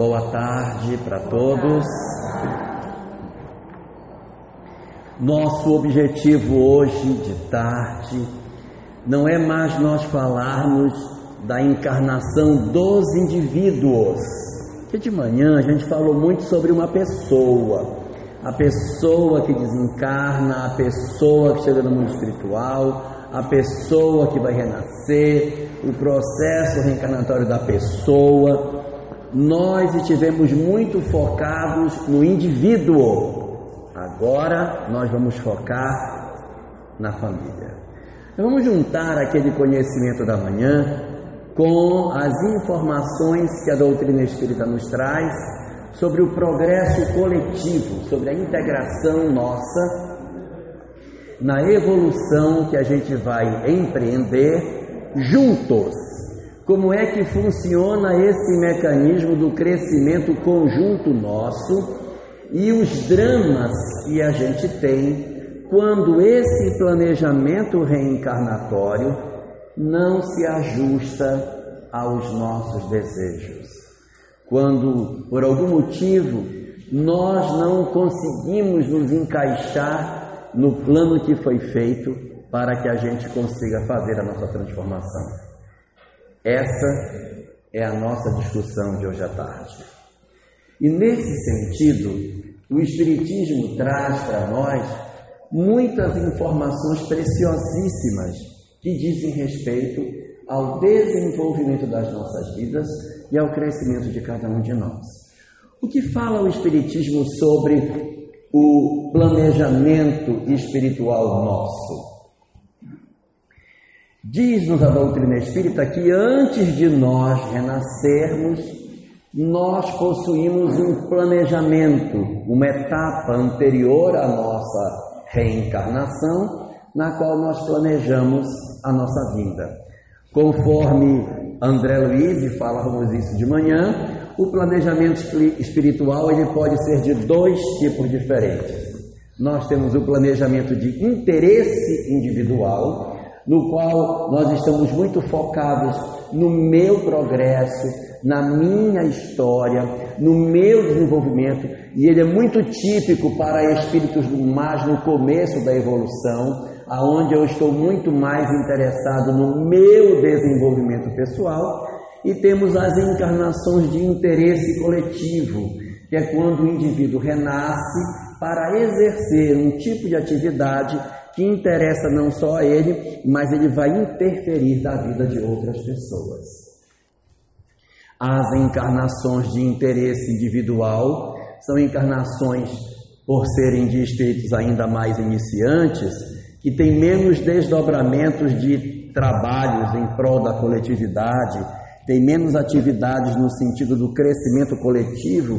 Boa tarde para todos. Nosso objetivo hoje de tarde não é mais nós falarmos da encarnação dos indivíduos. Que de manhã a gente falou muito sobre uma pessoa, a pessoa que desencarna, a pessoa que chega no mundo espiritual, a pessoa que vai renascer, o processo reencarnatório da pessoa. Nós estivemos muito focados no indivíduo. Agora nós vamos focar na família. Vamos juntar aquele conhecimento da manhã com as informações que a doutrina espírita nos traz sobre o progresso coletivo, sobre a integração nossa na evolução que a gente vai empreender juntos. Como é que funciona esse mecanismo do crescimento conjunto nosso e os dramas que a gente tem quando esse planejamento reencarnatório não se ajusta aos nossos desejos. Quando, por algum motivo, nós não conseguimos nos encaixar no plano que foi feito para que a gente consiga fazer a nossa transformação. Essa é a nossa discussão de hoje à tarde. E nesse sentido, o Espiritismo traz para nós muitas informações preciosíssimas que dizem respeito ao desenvolvimento das nossas vidas e ao crescimento de cada um de nós. O que fala o Espiritismo sobre o planejamento espiritual nosso? Diz-nos a doutrina espírita que antes de nós renascermos, nós possuímos um planejamento, uma etapa anterior à nossa reencarnação, na qual nós planejamos a nossa vinda. Conforme André Luiz, falávamos isso de manhã, o planejamento espiritual ele pode ser de dois tipos diferentes. Nós temos o planejamento de interesse individual, no qual nós estamos muito focados no meu progresso, na minha história, no meu desenvolvimento, e ele é muito típico para espíritos mais no começo da evolução, aonde eu estou muito mais interessado no meu desenvolvimento pessoal, e temos as encarnações de interesse coletivo, que é quando o indivíduo renasce para exercer um tipo de atividade que interessa não só a ele, mas ele vai interferir na vida de outras pessoas. As encarnações de interesse individual são encarnações, por serem de espíritos ainda mais iniciantes, que têm menos desdobramentos de trabalhos em prol da coletividade, têm menos atividades no sentido do crescimento coletivo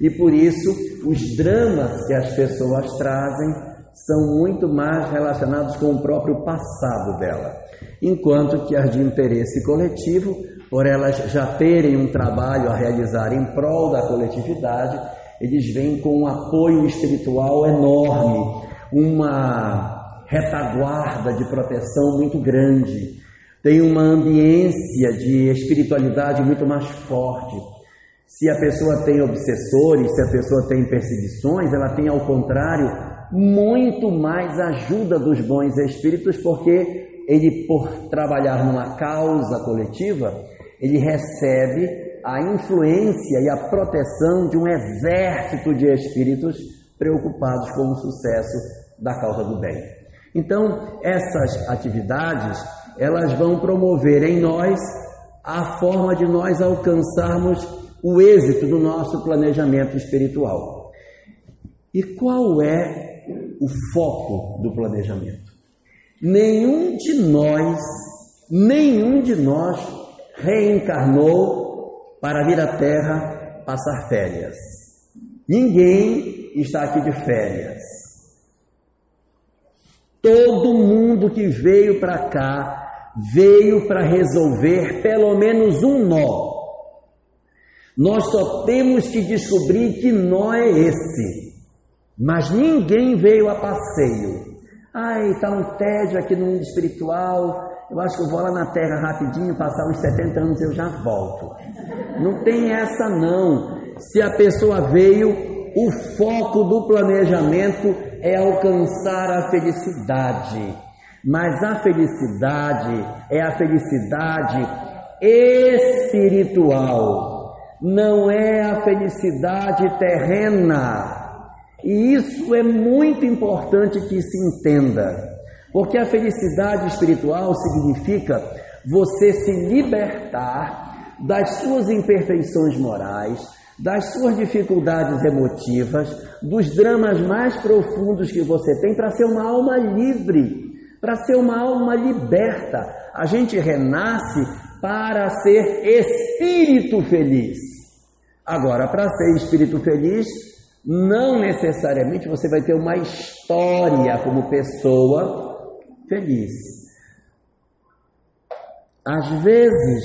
e por isso os dramas que as pessoas trazem são muito mais relacionados com o próprio passado dela, enquanto que as de interesse coletivo, por elas já terem um trabalho a realizar em prol da coletividade, eles vêm com um apoio espiritual enorme, uma retaguarda de proteção muito grande, tem uma ambiência de espiritualidade muito mais forte. Se a pessoa tem obsessores, se a pessoa tem perseguições, ela tem ao contrário muito mais ajuda dos bons espíritos, porque ele, por trabalhar numa causa coletiva, ele recebe a influência e a proteção de um exército de espíritos preocupados com o sucesso da causa do bem. Então, essas atividades, elas vão promover em nós a forma de nós alcançarmos o êxito do nosso planejamento espiritual. E qual é o foco do planejamento. Nenhum de nós, nenhum de nós reencarnou para vir à Terra passar férias. Ninguém está aqui de férias. Todo mundo que veio para cá veio para resolver pelo menos um nó. Nós só temos que descobrir que nó é esse. Mas ninguém veio a passeio. Ai, está um tédio aqui no mundo espiritual. Eu acho que eu vou lá na terra rapidinho, passar uns 70 anos eu já volto. Não tem essa não. Se a pessoa veio, o foco do planejamento é alcançar a felicidade. Mas a felicidade é a felicidade espiritual, não é a felicidade terrena. E isso é muito importante que se entenda, porque a felicidade espiritual significa você se libertar das suas imperfeições morais, das suas dificuldades emotivas, dos dramas mais profundos que você tem para ser uma alma livre, para ser uma alma liberta. A gente renasce para ser espírito feliz. Agora, para ser espírito feliz, não necessariamente você vai ter uma história como pessoa feliz. Às vezes,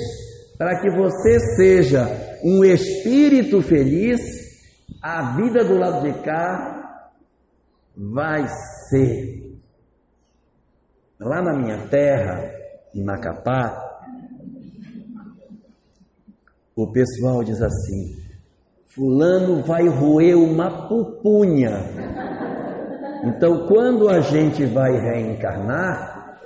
para que você seja um espírito feliz, a vida do lado de cá vai ser. Lá na minha terra, em Macapá, o pessoal diz assim: Fulano vai roer uma pupunha. Então, quando a gente vai reencarnar,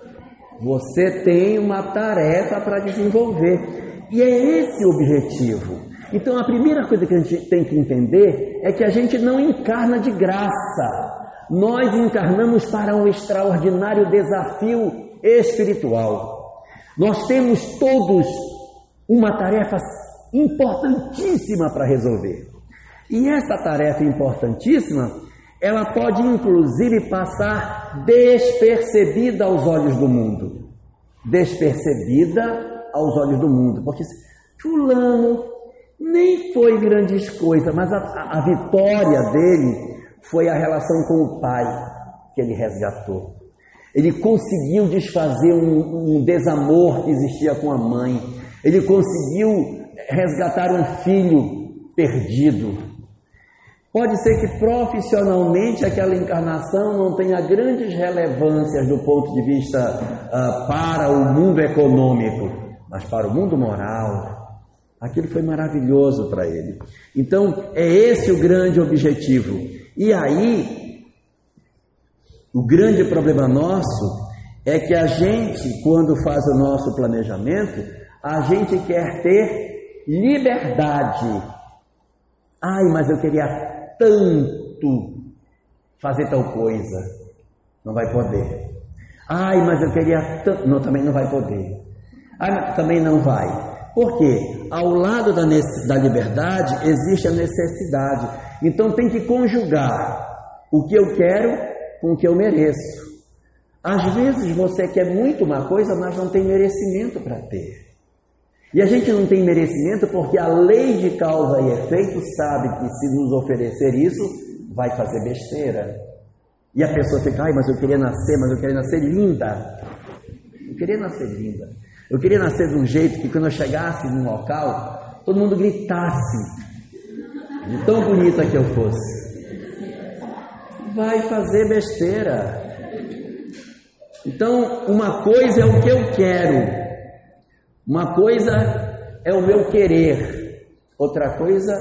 você tem uma tarefa para desenvolver. E é esse o objetivo. Então, a primeira coisa que a gente tem que entender é que a gente não encarna de graça. Nós encarnamos para um extraordinário desafio espiritual. Nós temos todos uma tarefa importantíssima para resolver. E essa tarefa importantíssima, ela pode inclusive passar despercebida aos olhos do mundo. Despercebida aos olhos do mundo. Porque fulano nem foi grandes coisas, mas a, a, vitória dele foi a relação com o pai que ele resgatou. Ele conseguiu desfazer um, um desamor que existia com a mãe. Ele conseguiu resgatar um filho perdido. Pode ser que profissionalmente aquela encarnação não tenha grandes relevâncias do ponto de vista uh, para o mundo econômico, mas para o mundo moral, aquilo foi maravilhoso para ele. Então, é esse o grande objetivo. E aí, o grande problema nosso é que a gente, quando faz o nosso planejamento, a gente quer ter liberdade. Ai, mas eu queria tanto fazer tal coisa. Não vai poder. Ai, mas eu queria tanto. Não, também não vai poder. Ai, também não vai. Por quê? Ao lado da, da liberdade existe a necessidade. Então tem que conjugar o que eu quero com o que eu mereço. Às vezes você quer muito uma coisa, mas não tem merecimento para ter. E a gente não tem merecimento porque a lei de causa e efeito sabe que se nos oferecer isso, vai fazer besteira. E a pessoa fica, ai, mas eu queria nascer, mas eu queria nascer linda. Eu queria nascer linda. Eu queria nascer de um jeito que quando eu chegasse num local, todo mundo gritasse de tão bonita que eu fosse. Vai fazer besteira. Então, uma coisa é o que eu quero, uma coisa é o meu querer, outra coisa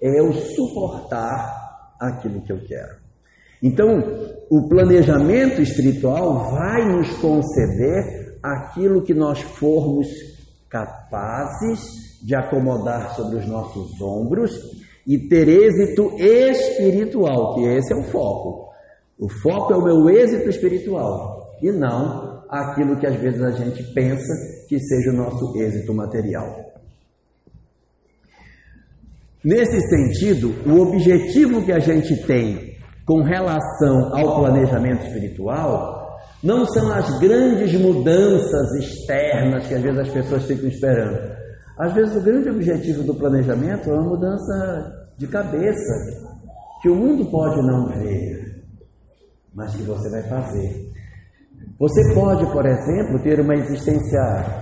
é eu suportar aquilo que eu quero. Então, o planejamento espiritual vai nos conceder aquilo que nós formos capazes de acomodar sobre os nossos ombros e ter êxito espiritual, que esse é o foco. O foco é o meu êxito espiritual e não aquilo que às vezes a gente pensa que seja o nosso êxito material. Nesse sentido, o objetivo que a gente tem com relação ao planejamento espiritual não são as grandes mudanças externas que às vezes as pessoas ficam esperando. Às vezes, o grande objetivo do planejamento é uma mudança de cabeça, que o mundo pode não ver, mas que você vai fazer. Você pode, por exemplo, ter uma existência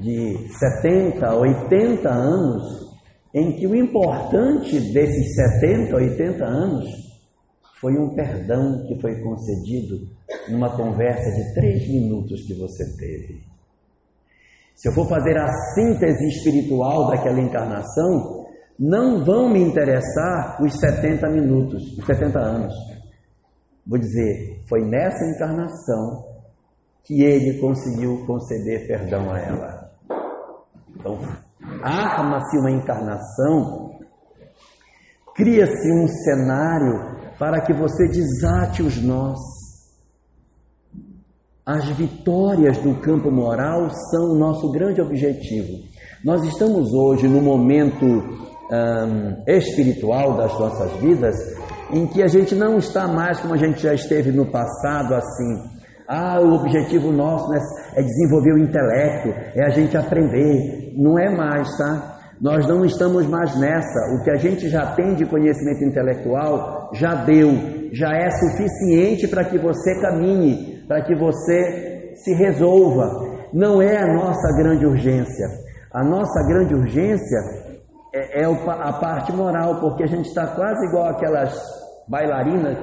de 70, 80 anos, em que o importante desses 70, 80 anos foi um perdão que foi concedido numa conversa de três minutos que você teve. Se eu for fazer a síntese espiritual daquela encarnação, não vão me interessar os 70 minutos, os 70 anos. Vou dizer, foi nessa encarnação que ele conseguiu conceder perdão a ela. Então, arma-se uma encarnação, cria-se um cenário para que você desate os nós. As vitórias do campo moral são o nosso grande objetivo. Nós estamos hoje no momento um, espiritual das nossas vidas em que a gente não está mais como a gente já esteve no passado, assim. Ah, o objetivo nosso né, é desenvolver o intelecto, é a gente aprender. Não é mais, tá? Nós não estamos mais nessa. O que a gente já tem de conhecimento intelectual já deu, já é suficiente para que você caminhe, para que você se resolva. Não é a nossa grande urgência. A nossa grande urgência é, é a parte moral, porque a gente está quase igual aquelas bailarinas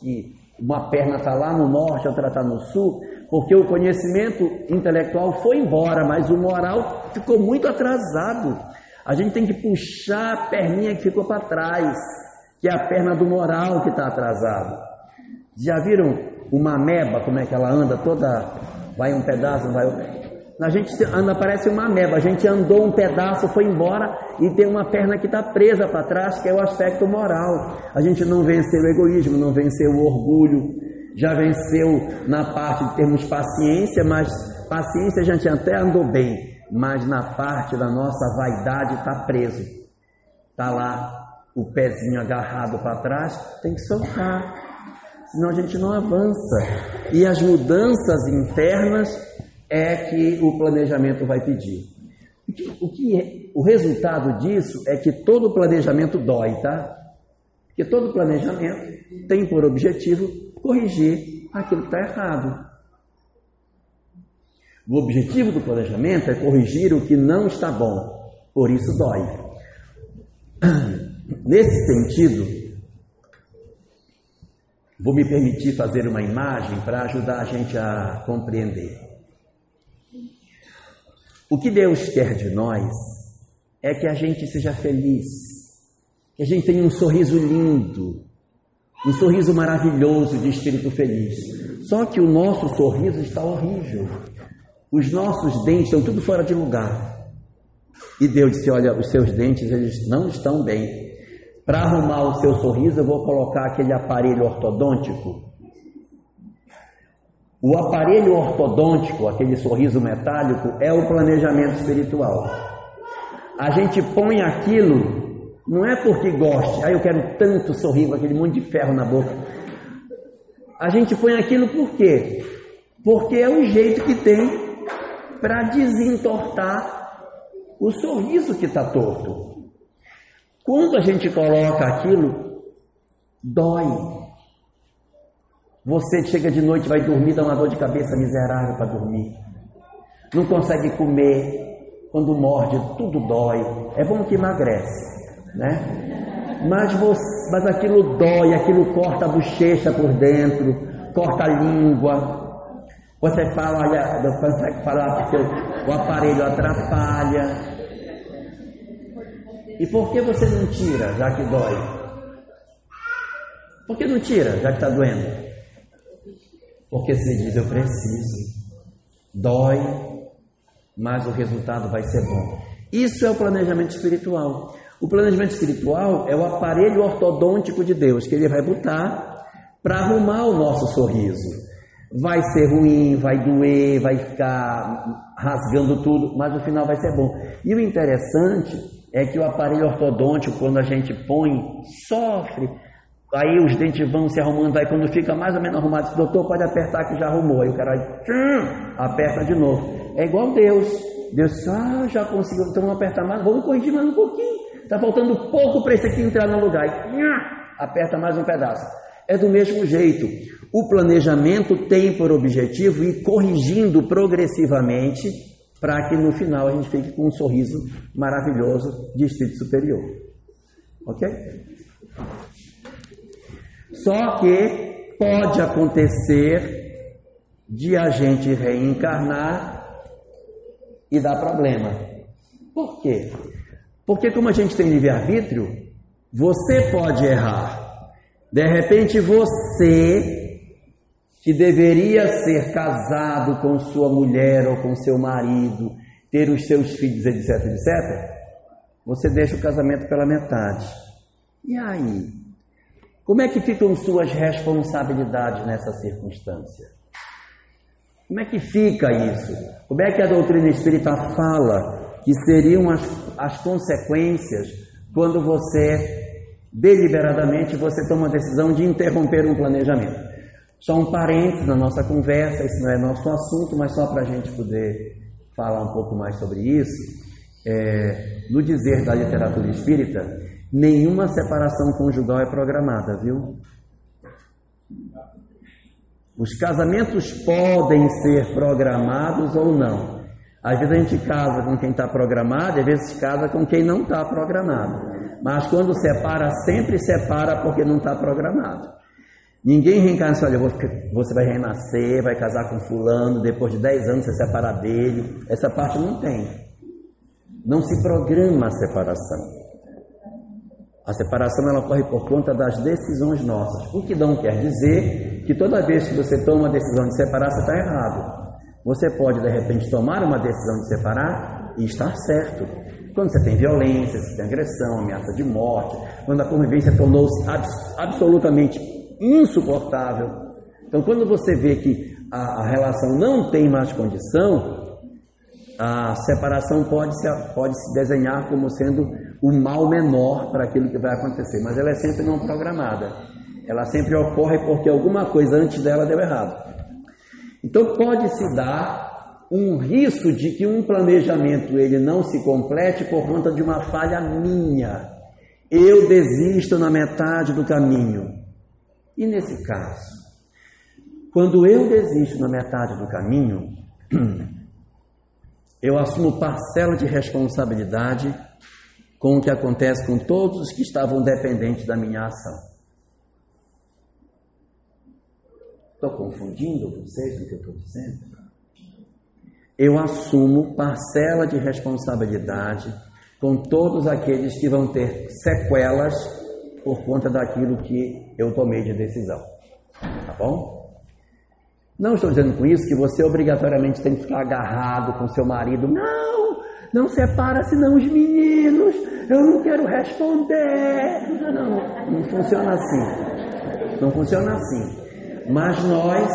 que uma perna está lá no norte, outra está no sul, porque o conhecimento intelectual foi embora, mas o moral ficou muito atrasado. A gente tem que puxar a perninha que ficou para trás, que é a perna do moral que está atrasado. Já viram uma ameba, como é que ela anda toda, vai um pedaço, vai outro? A gente anda, parece uma ameba, a gente andou um pedaço, foi embora e tem uma perna que está presa para trás, que é o aspecto moral. A gente não venceu o egoísmo, não venceu o orgulho, já venceu na parte de termos paciência, mas paciência a gente até andou bem, mas na parte da nossa vaidade está preso. Está lá o pezinho agarrado para trás, tem que soltar, senão a gente não avança. E as mudanças internas é que o planejamento vai pedir. O que, o, que é, o resultado disso é que todo planejamento dói, tá? Porque todo planejamento tem por objetivo corrigir aquilo que está errado. O objetivo do planejamento é corrigir o que não está bom, por isso dói. Nesse sentido, vou me permitir fazer uma imagem para ajudar a gente a compreender. O que Deus quer de nós é que a gente seja feliz, que a gente tenha um sorriso lindo, um sorriso maravilhoso de espírito feliz. Só que o nosso sorriso está horrível. Os nossos dentes estão tudo fora de lugar. E Deus disse: Olha, os seus dentes eles não estão bem. Para arrumar o seu sorriso, eu vou colocar aquele aparelho ortodôntico. O aparelho ortodôntico, aquele sorriso metálico, é o planejamento espiritual. A gente põe aquilo, não é porque goste, aí ah, eu quero tanto sorrir com aquele monte de ferro na boca. A gente põe aquilo por quê? Porque é o jeito que tem para desentortar o sorriso que está torto. Quando a gente coloca aquilo, dói. Você chega de noite, vai dormir, dá uma dor de cabeça miserável para dormir. Não consegue comer, quando morde, tudo dói. É bom que emagrece, né? Mas, você, mas aquilo dói, aquilo corta a bochecha por dentro, corta a língua, você fala, olha, não consegue falar porque o aparelho atrapalha. E por que você não tira, já que dói? Por que não tira, já que está doendo? Porque você diz, eu preciso. Dói, mas o resultado vai ser bom. Isso é o planejamento espiritual. O planejamento espiritual é o aparelho ortodôntico de Deus que ele vai botar para arrumar o nosso sorriso. Vai ser ruim, vai doer, vai ficar rasgando tudo, mas no final vai ser bom. E o interessante é que o aparelho ortodôntico, quando a gente põe, sofre. Aí os dentes vão se arrumando, aí quando fica mais ou menos arrumado, o doutor pode apertar que já arrumou. Aí o cara tchum, aperta de novo. É igual Deus. Deus diz, ah, já conseguiu, então vamos apertar mais, vamos corrigir mais um pouquinho. Está faltando pouco para esse aqui entrar no lugar. aperta mais um pedaço. É do mesmo jeito. O planejamento tem por objetivo ir corrigindo progressivamente para que no final a gente fique com um sorriso maravilhoso de espírito superior. Ok? Só que pode acontecer de a gente reencarnar e dar problema. Por quê? Porque, como a gente tem livre-arbítrio, você pode errar. De repente, você, que deveria ser casado com sua mulher ou com seu marido, ter os seus filhos, etc, etc, você deixa o casamento pela metade. E aí? Como é que ficam suas responsabilidades nessa circunstância? Como é que fica isso? Como é que a doutrina espírita fala que seriam as, as consequências quando você, deliberadamente, você toma a decisão de interromper um planejamento? Só um parênteses na nossa conversa, isso não é nosso assunto, mas só para a gente poder falar um pouco mais sobre isso. É, no dizer da literatura espírita, nenhuma separação conjugal é programada, viu? Os casamentos podem ser programados ou não. Às vezes a gente casa com quem está programado, às vezes casa com quem não está programado. Mas quando separa, sempre separa porque não está programado. Ninguém reencarna assim, olha, você vai renascer, vai casar com fulano, depois de 10 anos você separar dele. Essa parte não tem. Não se programa a separação. A separação ela ocorre por conta das decisões nossas. O que não quer dizer que toda vez que você toma uma decisão de separar, você está errado. Você pode, de repente, tomar uma decisão de separar e estar certo. Quando você tem violência, você tem agressão, ameaça de morte, quando a convivência tornou-se abs absolutamente insuportável. Então, quando você vê que a, a relação não tem mais condição, a separação pode se, pode se desenhar como sendo o mal menor para aquilo que vai acontecer, mas ela é sempre não programada. Ela sempre ocorre porque alguma coisa antes dela deu errado. Então pode-se dar um risco de que um planejamento ele não se complete por conta de uma falha minha. Eu desisto na metade do caminho. E nesse caso, quando eu desisto na metade do caminho, eu assumo parcela de responsabilidade com o que acontece com todos os que estavam dependentes da minha ação. Estou confundindo vocês do que eu estou dizendo? Eu assumo parcela de responsabilidade com todos aqueles que vão ter sequelas por conta daquilo que eu tomei de decisão. Tá bom? Não estou dizendo com isso que você obrigatoriamente tem que ficar agarrado com seu marido. Não, não separa senão os meninos. Eu não quero responder. Não, não funciona assim. Não funciona assim. Mas nós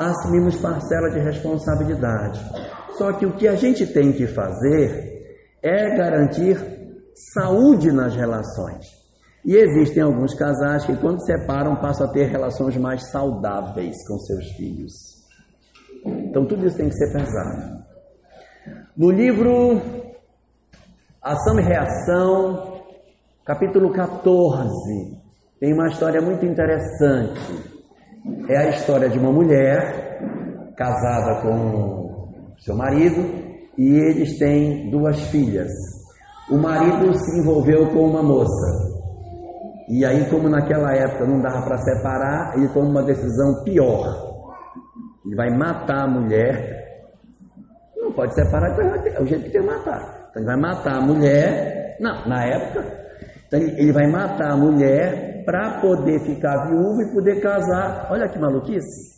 assumimos parcela de responsabilidade. Só que o que a gente tem que fazer é garantir saúde nas relações. E existem alguns casais que, quando separam, passam a ter relações mais saudáveis com seus filhos. Então, tudo isso tem que ser pensado. No livro Ação e Reação, capítulo 14, tem uma história muito interessante. É a história de uma mulher casada com seu marido e eles têm duas filhas. O marido se envolveu com uma moça e aí, como naquela época não dava para separar, ele toma uma decisão pior. Ele vai matar a mulher. Não pode separar, então é o jeito que tem que matar. Então ele vai matar a mulher. Não, na época. Então ele vai matar a mulher para poder ficar viúvo e poder casar. Olha que maluquice.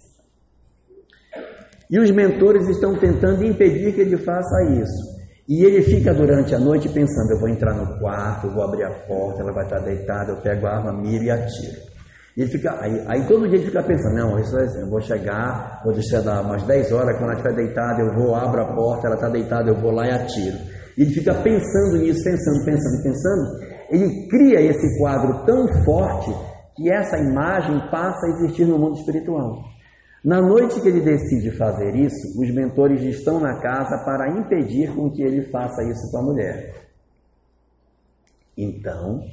E os mentores estão tentando impedir que ele faça isso. E ele fica durante a noite pensando: eu vou entrar no quarto, vou abrir a porta, ela vai estar deitada, eu pego a arma, miro e atiro. E ele fica, aí, aí todo dia ele fica pensando: não, isso é, eu vou chegar, vou deixar dar umas 10 horas, quando ela estiver deitada, eu vou, abro a porta, ela está deitada, eu vou lá e atiro. E ele fica pensando nisso, pensando, pensando, pensando. Ele cria esse quadro tão forte que essa imagem passa a existir no mundo espiritual. Na noite que ele decide fazer isso, os mentores estão na casa para impedir com que ele faça isso com a mulher. Então,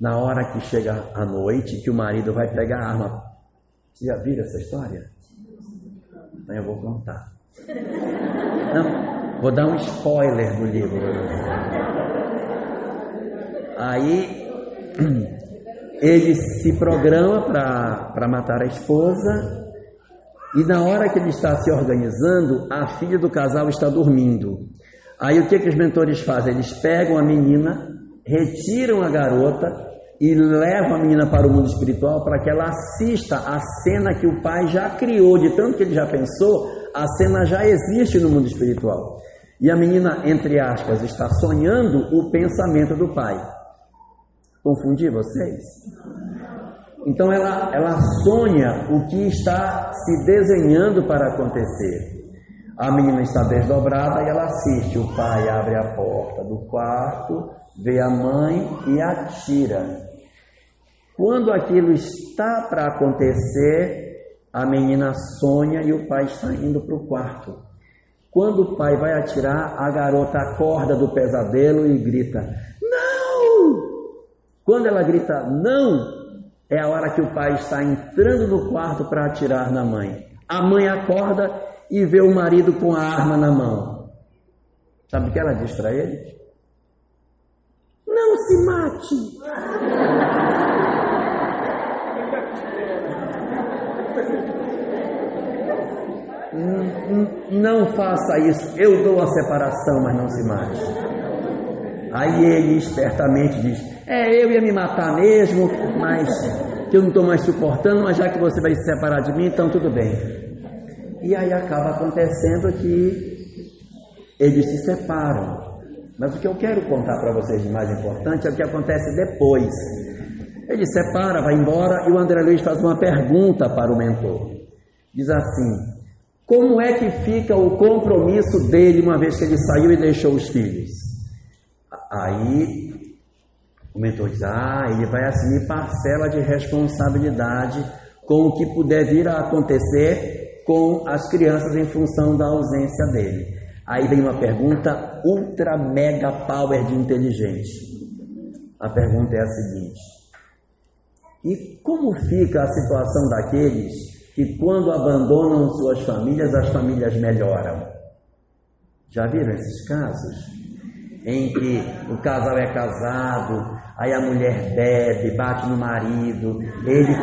na hora que chega a noite, que o marido vai pegar a arma. Você já viram essa história? Então eu vou contar. Não, vou dar um spoiler do livro. Aí ele se programa para matar a esposa e na hora que ele está se organizando, a filha do casal está dormindo. Aí o que, que os mentores fazem? Eles pegam a menina, retiram a garota e levam a menina para o mundo espiritual para que ela assista a cena que o pai já criou, de tanto que ele já pensou, a cena já existe no mundo espiritual. E a menina, entre aspas, está sonhando o pensamento do pai. Confundi vocês? Então ela, ela sonha o que está se desenhando para acontecer. A menina está desdobrada e ela assiste. O pai abre a porta do quarto, vê a mãe e atira. Quando aquilo está para acontecer, a menina sonha e o pai está indo para o quarto. Quando o pai vai atirar, a garota acorda do pesadelo e grita: Não! Quando ela grita não, é a hora que o pai está entrando no quarto para atirar na mãe. A mãe acorda e vê o marido com a arma na mão. Sabe o que ela diz para ele? Não se mate! Não faça isso, eu dou a separação, mas não se mate. Aí ele espertamente diz: É, eu ia me matar mesmo, mas que eu não estou mais suportando, mas já que você vai se separar de mim, então tudo bem. E aí acaba acontecendo que eles se separam. Mas o que eu quero contar para vocês de mais importante é o que acontece depois. Ele separa, vai embora e o André Luiz faz uma pergunta para o mentor. Diz assim: como é que fica o compromisso dele uma vez que ele saiu e deixou os filhos? Aí o mentor diz: Ah, ele vai assumir parcela de responsabilidade com o que puder vir a acontecer com as crianças em função da ausência dele. Aí vem uma pergunta ultra mega power de inteligente. A pergunta é a seguinte: E como fica a situação daqueles que quando abandonam suas famílias, as famílias melhoram. Já viram esses casos? Em que o casal é casado, aí a mulher bebe, bate no marido, ele.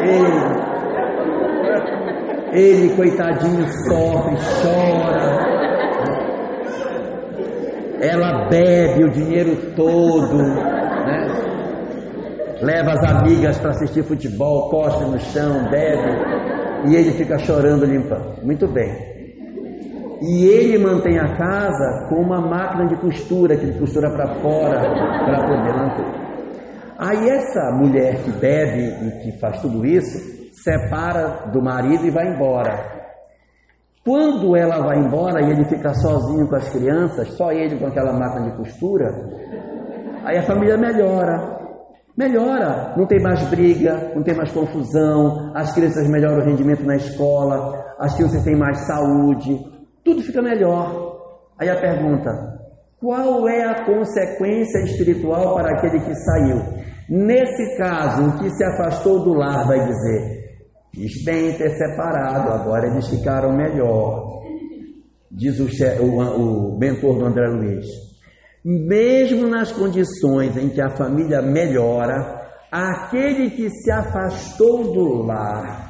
Ele, ele coitadinho, sofre, chora. Ela bebe o dinheiro todo, né? leva as amigas para assistir futebol, cospe no chão, bebe, e ele fica chorando limpando. Muito bem. E ele mantém a casa com uma máquina de costura, que ele costura para fora, para poder manter. Aí essa mulher que bebe e que faz tudo isso, separa do marido e vai embora. Quando ela vai embora e ele fica sozinho com as crianças, só ele com aquela máquina de costura, aí a família melhora. Melhora, não tem mais briga, não tem mais confusão, as crianças melhoram o rendimento na escola, as crianças têm mais saúde, tudo fica melhor. Aí a pergunta: qual é a consequência espiritual para aquele que saiu? Nesse caso, o que se afastou do lar vai dizer: Fiz bem ter separado, agora eles ficaram melhor. Diz o, o, o mentor do André Luiz mesmo nas condições em que a família melhora, aquele que se afastou do lar,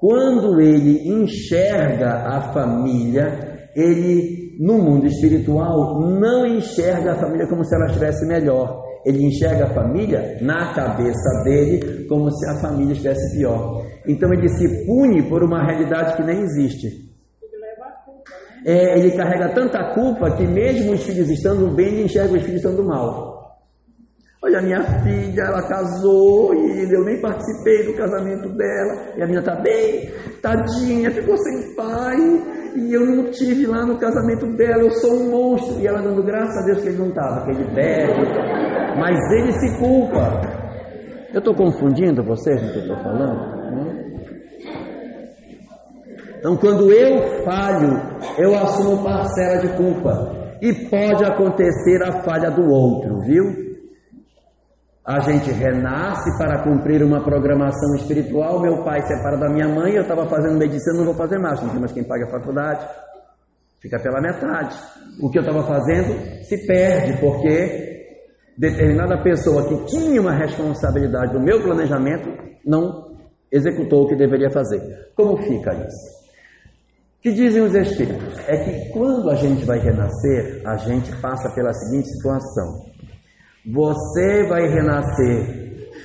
quando ele enxerga a família, ele no mundo espiritual não enxerga a família como se ela estivesse melhor. Ele enxerga a família na cabeça dele como se a família estivesse pior. Então ele se pune por uma realidade que nem existe é, ele carrega tanta culpa que mesmo os filhos estando bem, ele enxerga os filhos estando mal. Olha, minha filha, ela casou e eu nem participei do casamento dela. E a menina está bem, tadinha, ficou sem pai. E eu não tive lá no casamento dela, eu sou um monstro. E ela dando graças a Deus que ele não estava, que ele bebe. Mas ele se culpa. Eu estou confundindo vocês no que eu estou falando? Então, quando eu falho, eu assumo parcela de culpa. E pode acontecer a falha do outro, viu? A gente renasce para cumprir uma programação espiritual. Meu pai separa da minha mãe, eu estava fazendo medicina, não vou fazer mais, não tem mais quem paga a faculdade. Fica pela metade. O que eu estava fazendo se perde, porque determinada pessoa que tinha uma responsabilidade do meu planejamento não executou o que deveria fazer. Como fica isso? que dizem os Espíritos? É que quando a gente vai renascer, a gente passa pela seguinte situação: você vai renascer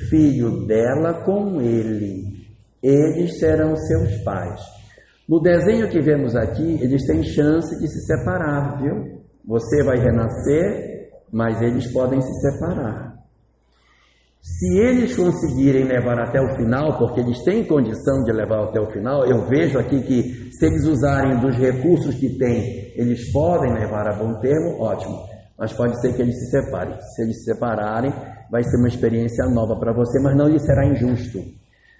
filho dela com ele, eles serão seus pais. No desenho que vemos aqui, eles têm chance de se separar, viu? Você vai renascer, mas eles podem se separar. Se eles conseguirem levar até o final, porque eles têm condição de levar até o final, eu vejo aqui que se eles usarem dos recursos que têm, eles podem levar a bom termo, ótimo. Mas pode ser que eles se separem. Se eles se separarem, vai ser uma experiência nova para você, mas não lhe será injusto.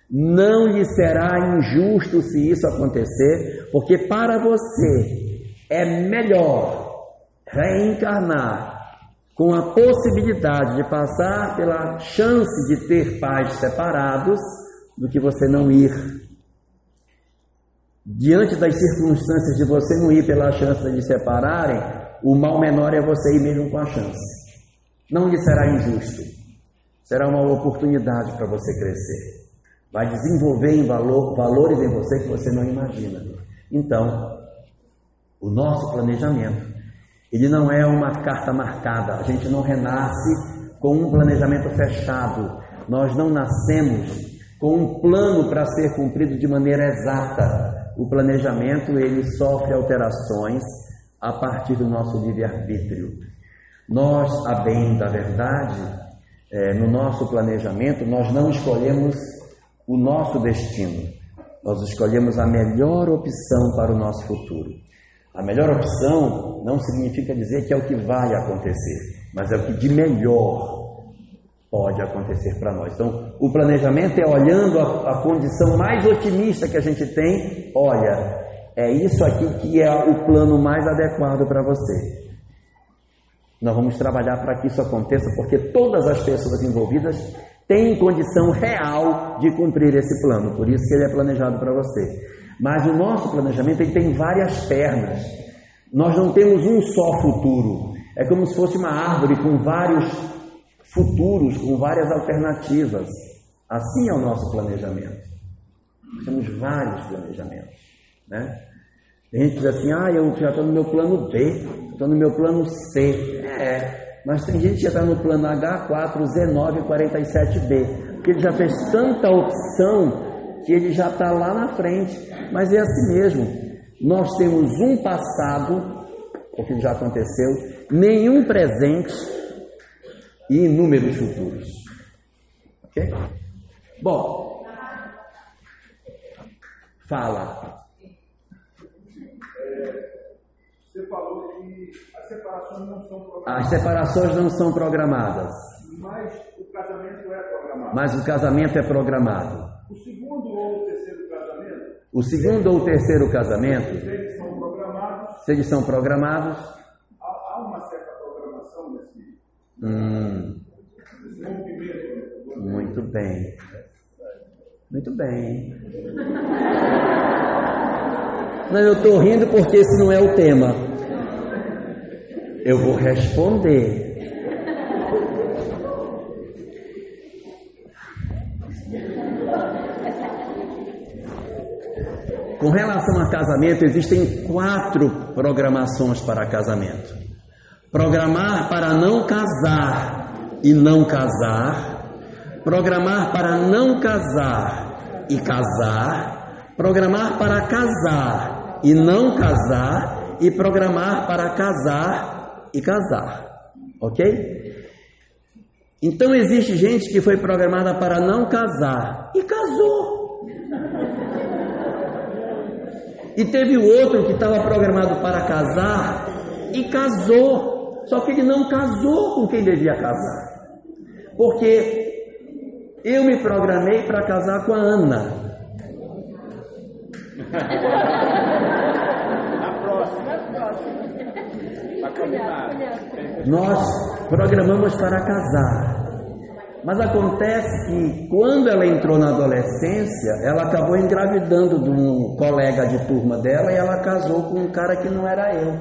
Não lhe será injusto se isso acontecer, porque para você é melhor reencarnar com a possibilidade de passar pela chance de ter pais separados do que você não ir. Diante das circunstâncias de você não ir pela chance de separarem, o mal menor é você ir mesmo com a chance. Não lhe será injusto. Será uma oportunidade para você crescer vai desenvolver em valor, valores em você que você não imagina. Então, o nosso planejamento, ele não é uma carta marcada, a gente não renasce com um planejamento fechado, nós não nascemos com um plano para ser cumprido de maneira exata. O planejamento ele sofre alterações a partir do nosso livre-arbítrio. Nós, a bem da verdade, é, no nosso planejamento, nós não escolhemos o nosso destino. Nós escolhemos a melhor opção para o nosso futuro. A melhor opção não significa dizer que é o que vai acontecer, mas é o que de melhor pode acontecer para nós. Então, o planejamento é olhando a, a condição mais otimista que a gente tem. Olha, é isso aqui que é o plano mais adequado para você. Nós vamos trabalhar para que isso aconteça, porque todas as pessoas envolvidas tem condição real de cumprir esse plano, por isso que ele é planejado para você. Mas o nosso planejamento ele tem várias pernas. Nós não temos um só futuro. É como se fosse uma árvore com vários futuros, com várias alternativas. Assim é o nosso planejamento. Nós temos vários planejamentos. Né? Tem gente que diz assim, ah, eu já estou no meu plano B, estou no meu plano C. É, mas tem gente que já está no plano H4, Z9 47B, porque ele já fez tanta opção que ele já está lá na frente. Mas é assim mesmo. Nós temos um passado, porque já aconteceu, nenhum presente e inúmeros futuros. Ok? Bom, fala. Você falou que as separações não são programadas. As separações não são programadas. Mas o casamento é programado. Mas o casamento é programado. O segundo ou o terceiro casamento? O segundo ou o terceiro casamento? Se eles são programados. Se eles são programados. Há, há uma certa programação nesse, hum, rompimento. Muito bem. Muito bem. Não, eu estou rindo porque esse não é o tema. Eu vou responder. Com relação a casamento, existem quatro programações para casamento: programar para não casar e não casar, programar para não casar e casar, programar para casar e não casar. E programar para casar e casar. OK? Então existe gente que foi programada para não casar e casou. E teve outro que estava programado para casar e casou. Só que ele não casou com quem devia casar. Porque eu me programei para casar com a Ana. Na próxima. Tá combinado. Nós programamos para casar. Mas acontece que quando ela entrou na adolescência, ela acabou engravidando de um colega de turma dela e ela casou com um cara que não era eu.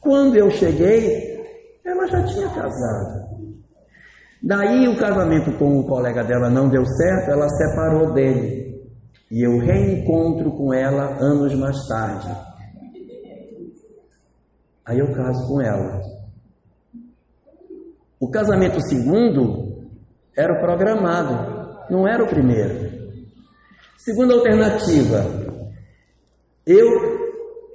Quando eu cheguei, ela já tinha casado. Daí o casamento com o colega dela não deu certo, ela separou dele. E eu reencontro com ela anos mais tarde. Aí eu caso com ela. O casamento segundo era o programado, não era o primeiro. Segunda alternativa, eu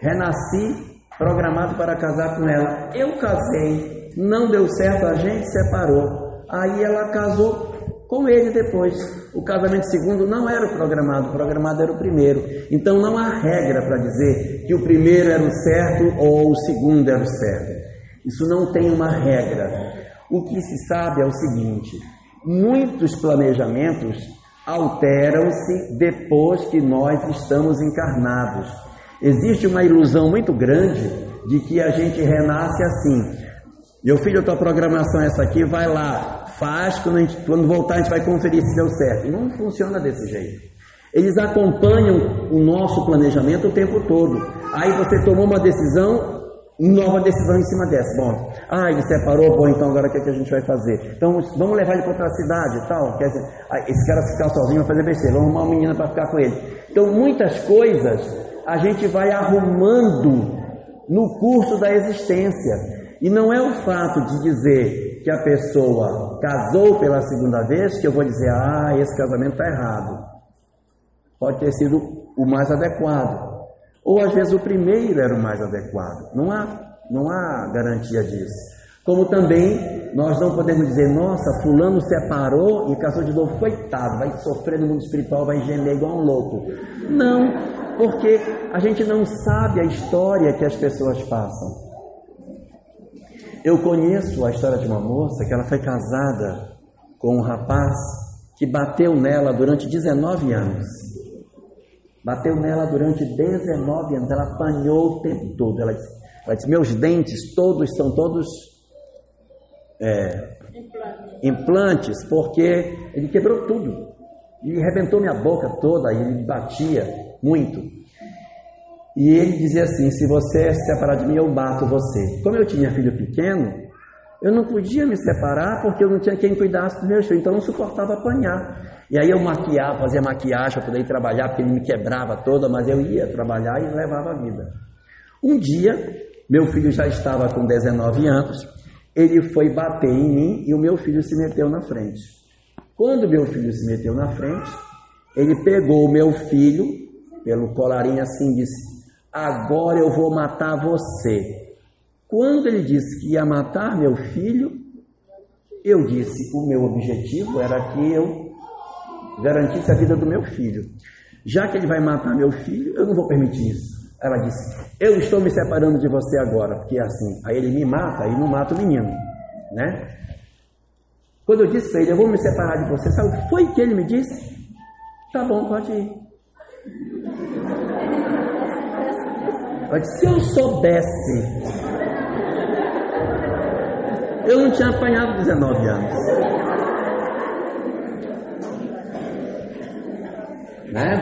renasci programado para casar com ela. Eu casei, não deu certo, a gente separou. Aí ela casou com ele depois. O casamento segundo não era o programado, o programado era o primeiro. Então não há regra para dizer que o primeiro era o certo ou o segundo era o certo. Isso não tem uma regra. O que se sabe é o seguinte: muitos planejamentos alteram-se depois que nós estamos encarnados. Existe uma ilusão muito grande de que a gente renasce assim. Meu filho, tua programação é essa aqui, vai lá, faz, quando, gente, quando voltar a gente vai conferir se deu certo. Não funciona desse jeito. Eles acompanham o nosso planejamento o tempo todo. Aí você tomou uma decisão, nova decisão em cima dessa. Bom, ah, ele separou, bom, então agora o que, é que a gente vai fazer? Então vamos levar ele para outra cidade e tal. Quer dizer, esse cara ficar sozinho vai fazer besteira, vamos arrumar uma menina para ficar com ele. Então muitas coisas a gente vai arrumando no curso da existência. E não é o fato de dizer que a pessoa casou pela segunda vez que eu vou dizer, ah, esse casamento está errado. Pode ter sido o mais adequado. Ou às vezes o primeiro era o mais adequado. Não há, não há garantia disso. Como também nós não podemos dizer, nossa, fulano separou e casou de novo, coitado, vai sofrer no mundo espiritual, vai gemer igual um louco. Não, porque a gente não sabe a história que as pessoas passam. Eu conheço a história de uma moça que ela foi casada com um rapaz que bateu nela durante 19 anos. Bateu nela durante 19 anos, ela apanhou o tempo todo. Ela disse, ela disse meus dentes todos são todos é, implantes, porque ele quebrou tudo. E arrebentou minha boca toda, e ele batia muito. E ele dizia assim: se você se separar de mim, eu bato você. Como eu tinha filho pequeno, eu não podia me separar porque eu não tinha quem cuidasse dos meus filhos, então eu não suportava apanhar. E aí eu maquiava, fazia maquiagem para poder ir trabalhar, porque ele me quebrava toda, mas eu ia trabalhar e levava a vida. Um dia, meu filho já estava com 19 anos, ele foi bater em mim e o meu filho se meteu na frente. Quando meu filho se meteu na frente, ele pegou o meu filho pelo colarinho assim e disse: agora eu vou matar você. Quando ele disse que ia matar meu filho, eu disse: o meu objetivo era que eu garantisse a vida do meu filho. Já que ele vai matar meu filho, eu não vou permitir isso. Ela disse: Eu estou me separando de você agora, porque é assim. Aí ele me mata e não mata o menino, né? Quando eu disse para ele: Eu vou me separar de você, sabe o que foi que ele me disse? Tá bom, pode ir. Mas se eu soubesse, eu não tinha apanhado 19 anos. Né?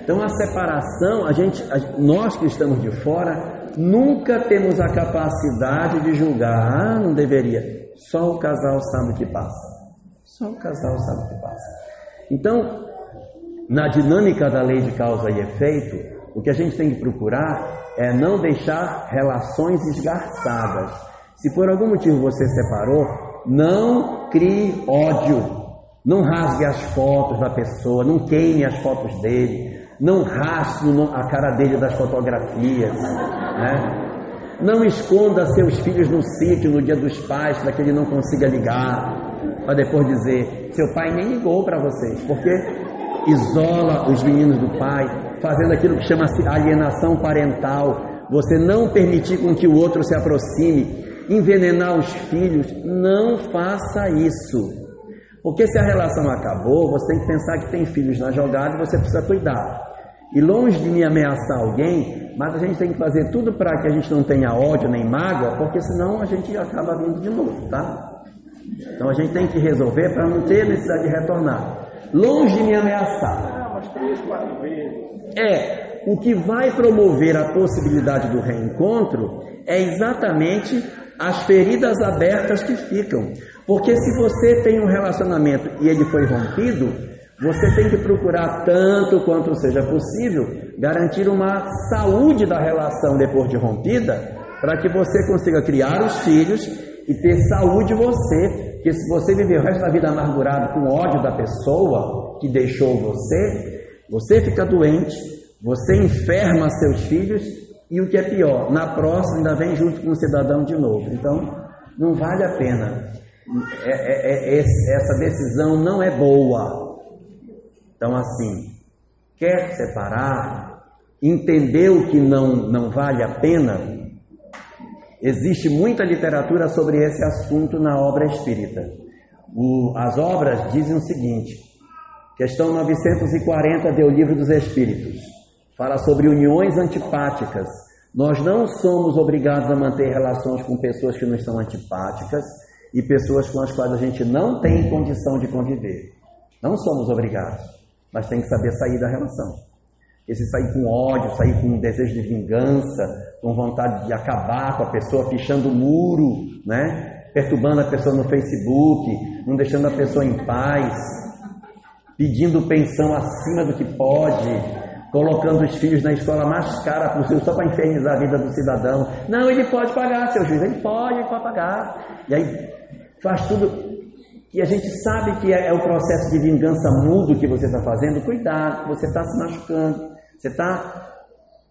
Então a separação, a gente, a, nós que estamos de fora, nunca temos a capacidade de julgar, ah, não deveria. Só o casal sabe o que passa. Só o casal sabe o que passa. Então, na dinâmica da lei de causa e efeito, o que a gente tem que procurar é não deixar relações esgarçadas. Se por algum motivo você separou, não crie ódio. Não rasgue as fotos da pessoa, não queime as fotos dele, não rasgue a cara dele das fotografias, né? Não esconda seus filhos no sítio no dia dos pais para que ele não consiga ligar, para depois dizer: seu pai nem ligou para vocês, porque isola os meninos do pai, fazendo aquilo que chama-se alienação parental, você não permitir com que o outro se aproxime, envenenar os filhos, não faça isso. Porque se a relação acabou, você tem que pensar que tem filhos na jogada e você precisa cuidar. E longe de me ameaçar alguém, mas a gente tem que fazer tudo para que a gente não tenha ódio nem mágoa, porque senão a gente acaba vindo de novo, tá? Então a gente tem que resolver para não ter necessidade de retornar. Longe de me ameaçar. É, o que vai promover a possibilidade do reencontro é exatamente as feridas abertas que ficam. Porque se você tem um relacionamento e ele foi rompido, você tem que procurar tanto quanto seja possível garantir uma saúde da relação depois de rompida, para que você consiga criar os filhos e ter saúde você. Porque se você viver o resto da vida amargurado com ódio da pessoa que deixou você, você fica doente, você enferma seus filhos e o que é pior, na próxima ainda vem junto com o cidadão de novo. Então, não vale a pena. É, é, é, essa decisão não é boa. Então, assim, quer separar, entendeu que não, não vale a pena? Existe muita literatura sobre esse assunto na obra espírita. O, as obras dizem o seguinte: questão 940 do Livro dos Espíritos fala sobre uniões antipáticas. Nós não somos obrigados a manter relações com pessoas que nos são antipáticas e pessoas com as quais a gente não tem condição de conviver. Não somos obrigados, mas tem que saber sair da relação. Esse sair com ódio, sair com desejo de vingança, com vontade de acabar com a pessoa, pichando o muro, né? perturbando a pessoa no Facebook, não deixando a pessoa em paz, pedindo pensão acima do que pode, colocando os filhos na escola mais cara possível só para infernizar a vida do cidadão. Não, ele pode pagar, seu juiz, ele pode, ele pode pagar. E aí faz tudo. E a gente sabe que é, é o processo de vingança mudo que você está fazendo. Cuidado, você está se machucando, você está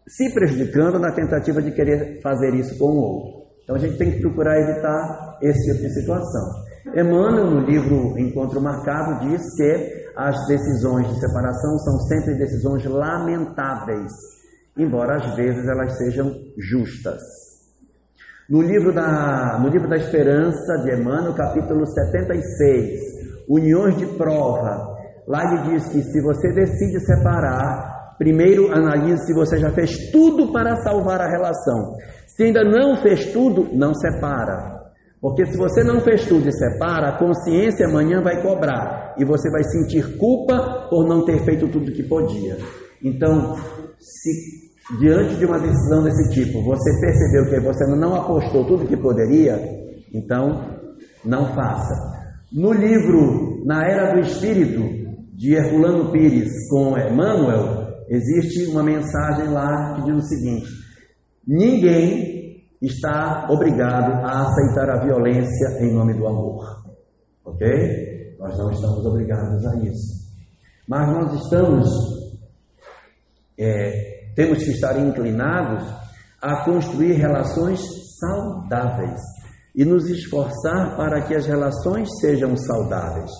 se prejudicando na tentativa de querer fazer isso com o outro. Então a gente tem que procurar evitar esse tipo de situação. Emmanuel, no livro Encontro Marcado, diz que as decisões de separação são sempre decisões lamentáveis, embora às vezes elas sejam justas. No livro da, no livro da Esperança de Emmanuel, capítulo 76, Uniões de Prova, lá ele diz que se você decide separar, primeiro analise se você já fez tudo para salvar a relação. Se ainda não fez tudo, não separa. Porque se você não fez tudo e separa, a consciência amanhã vai cobrar e você vai sentir culpa por não ter feito tudo que podia. Então, se diante de uma decisão desse tipo você percebeu que você não apostou tudo que poderia, então não faça. No livro Na Era do Espírito, de Herculano Pires com Emmanuel, existe uma mensagem lá que diz o seguinte: ninguém está obrigado a aceitar a violência em nome do amor. Ok? Nós não estamos obrigados a isso. Mas nós estamos, é, temos que estar inclinados a construir relações saudáveis e nos esforçar para que as relações sejam saudáveis.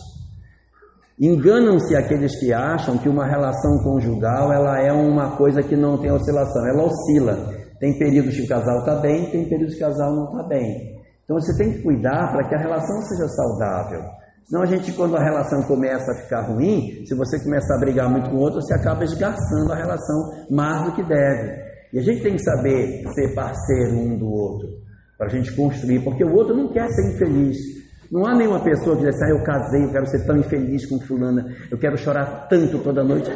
Enganam-se aqueles que acham que uma relação conjugal ela é uma coisa que não tem oscilação, ela oscila. Tem períodos que o casal está bem, tem períodos que o casal não está bem. Então você tem que cuidar para que a relação seja saudável. Senão a gente, quando a relação começa a ficar ruim, se você começa a brigar muito com o outro, você acaba esgarçando a relação mais do que deve. E a gente tem que saber ser parceiro um do outro, para a gente construir, porque o outro não quer ser infeliz. Não há nenhuma pessoa que diz assim, ah, eu casei, eu quero ser tão infeliz com fulana, eu quero chorar tanto toda noite.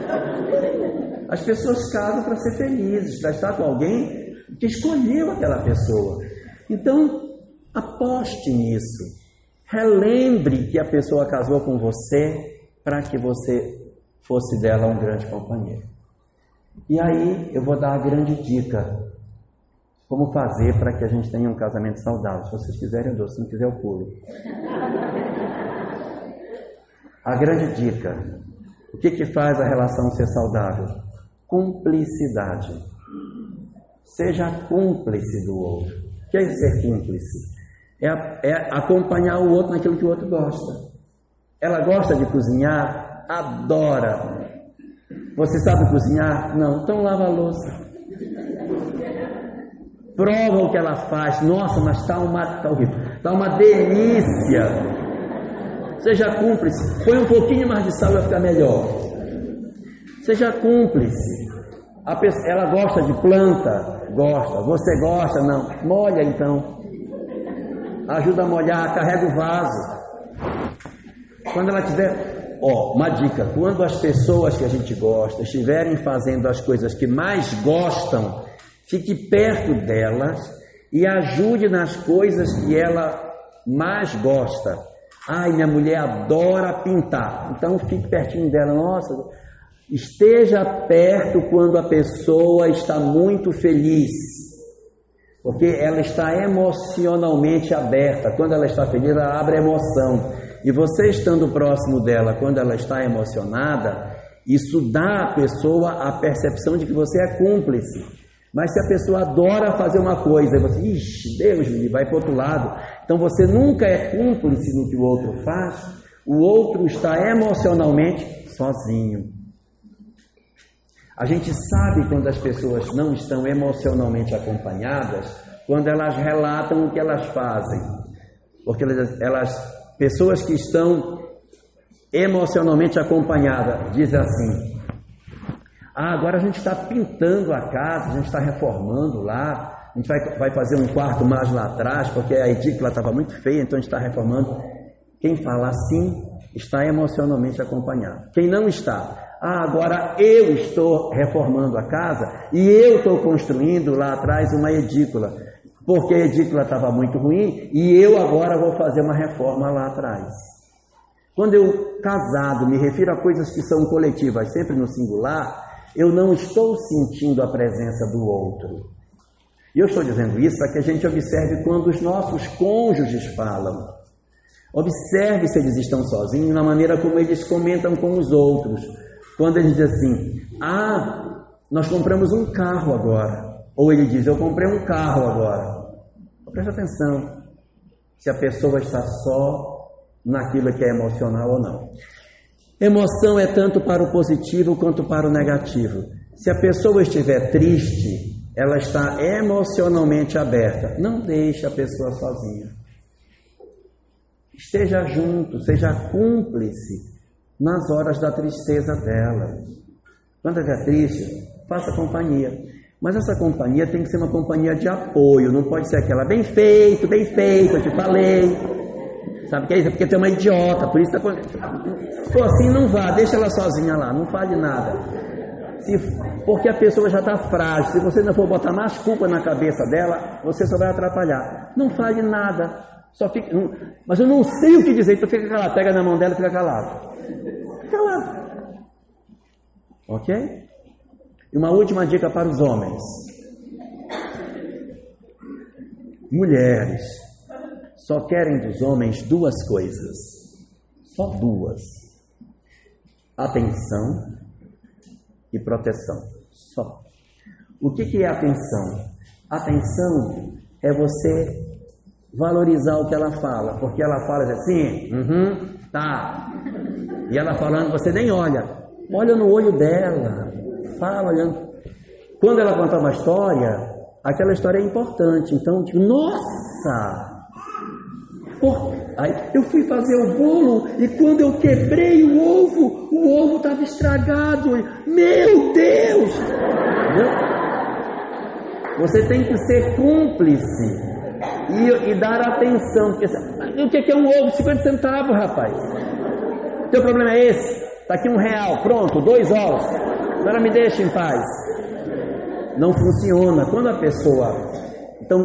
As pessoas casam para ser felizes, para estar com alguém que escolheu aquela pessoa. Então, aposte nisso. Relembre que a pessoa casou com você para que você fosse dela um grande companheiro. E aí eu vou dar a grande dica. Como fazer para que a gente tenha um casamento saudável? Se vocês quiserem, eu dou. Se não quiser, eu pulo. A grande dica. O que, que faz a relação ser saudável? Cumplicidade. Seja cúmplice do outro. O que é ser cúmplice? É, é acompanhar o outro naquilo que o outro gosta. Ela gosta de cozinhar? Adora. Você sabe cozinhar? Não. Então lava a louça. Prova o que ela faz. Nossa, mas está uma, tá horrível. Está uma delícia. Seja cúmplice. Põe um pouquinho mais de sal e vai ficar melhor. Seja cúmplice. Pessoa, ela gosta de planta, Gosta. Você gosta? Não. Molha então. Ajuda a molhar, carrega o vaso. Quando ela tiver, ó, uma dica, quando as pessoas que a gente gosta estiverem fazendo as coisas que mais gostam, fique perto delas e ajude nas coisas que ela mais gosta. Ai, minha mulher adora pintar. Então fique pertinho dela. Nossa, Esteja perto quando a pessoa está muito feliz. porque ela está emocionalmente aberta. Quando ela está feliz, ela abre emoção. E você estando próximo dela, quando ela está emocionada, isso dá à pessoa a percepção de que você é cúmplice. Mas se a pessoa adora fazer uma coisa, e você, ixi, Deus me vai para outro lado. Então você nunca é cúmplice no que o outro faz, o outro está emocionalmente sozinho. A gente sabe quando as pessoas não estão emocionalmente acompanhadas, quando elas relatam o que elas fazem. Porque elas, elas pessoas que estão emocionalmente acompanhadas, dizem assim: ah, agora a gente está pintando a casa, a gente está reformando lá, a gente vai, vai fazer um quarto mais lá atrás, porque a edícula estava muito feia, então a gente está reformando. Quem fala assim está emocionalmente acompanhado. Quem não está, ah, agora eu estou reformando a casa e eu estou construindo lá atrás uma edícula, porque a edícula estava muito ruim e eu agora vou fazer uma reforma lá atrás. Quando eu, casado, me refiro a coisas que são coletivas, sempre no singular, eu não estou sentindo a presença do outro. E eu estou dizendo isso para que a gente observe quando os nossos cônjuges falam. Observe se eles estão sozinhos na maneira como eles comentam com os outros. Quando ele diz assim: Ah, nós compramos um carro agora. Ou ele diz: Eu comprei um carro agora. Preste atenção se a pessoa está só naquilo que é emocional ou não. Emoção é tanto para o positivo quanto para o negativo. Se a pessoa estiver triste, ela está emocionalmente aberta. Não deixe a pessoa sozinha. Esteja junto, seja cúmplice nas horas da tristeza dela. Quando ela é triste, faça companhia. Mas essa companhia tem que ser uma companhia de apoio, não pode ser aquela bem feito, bem feito, eu te falei. Sabe o que é isso? É porque tem uma idiota, por isso tá... Se for assim, não vá, deixa ela sozinha lá, não fale nada. Se... Porque a pessoa já está frágil, se você não for botar mais culpa na cabeça dela, você só vai atrapalhar. Não fale nada, só fica. Mas eu não sei o que dizer, então fica calado, pega na mão dela e fica calado. Calado. Ok? E uma última dica para os homens. Mulheres só querem dos homens duas coisas. Só duas: atenção e proteção. Só. O que, que é atenção? Atenção é você valorizar o que ela fala, porque ela fala assim, uhum, tá. E ela falando, você nem olha. Olha no olho dela, fala olhando. Quando ela conta uma história, aquela história é importante. Então, tipo, nossa! Por... Aí eu fui fazer o bolo e quando eu quebrei o ovo, o ovo estava estragado. Meu Deus! Você tem que ser cúmplice e, e dar atenção. Porque, o que é um ovo? 50 centavos, rapaz. Teu problema é esse? Está aqui um real, pronto, dois ovos. Agora me deixa em paz. Não funciona. Quando a pessoa. Então,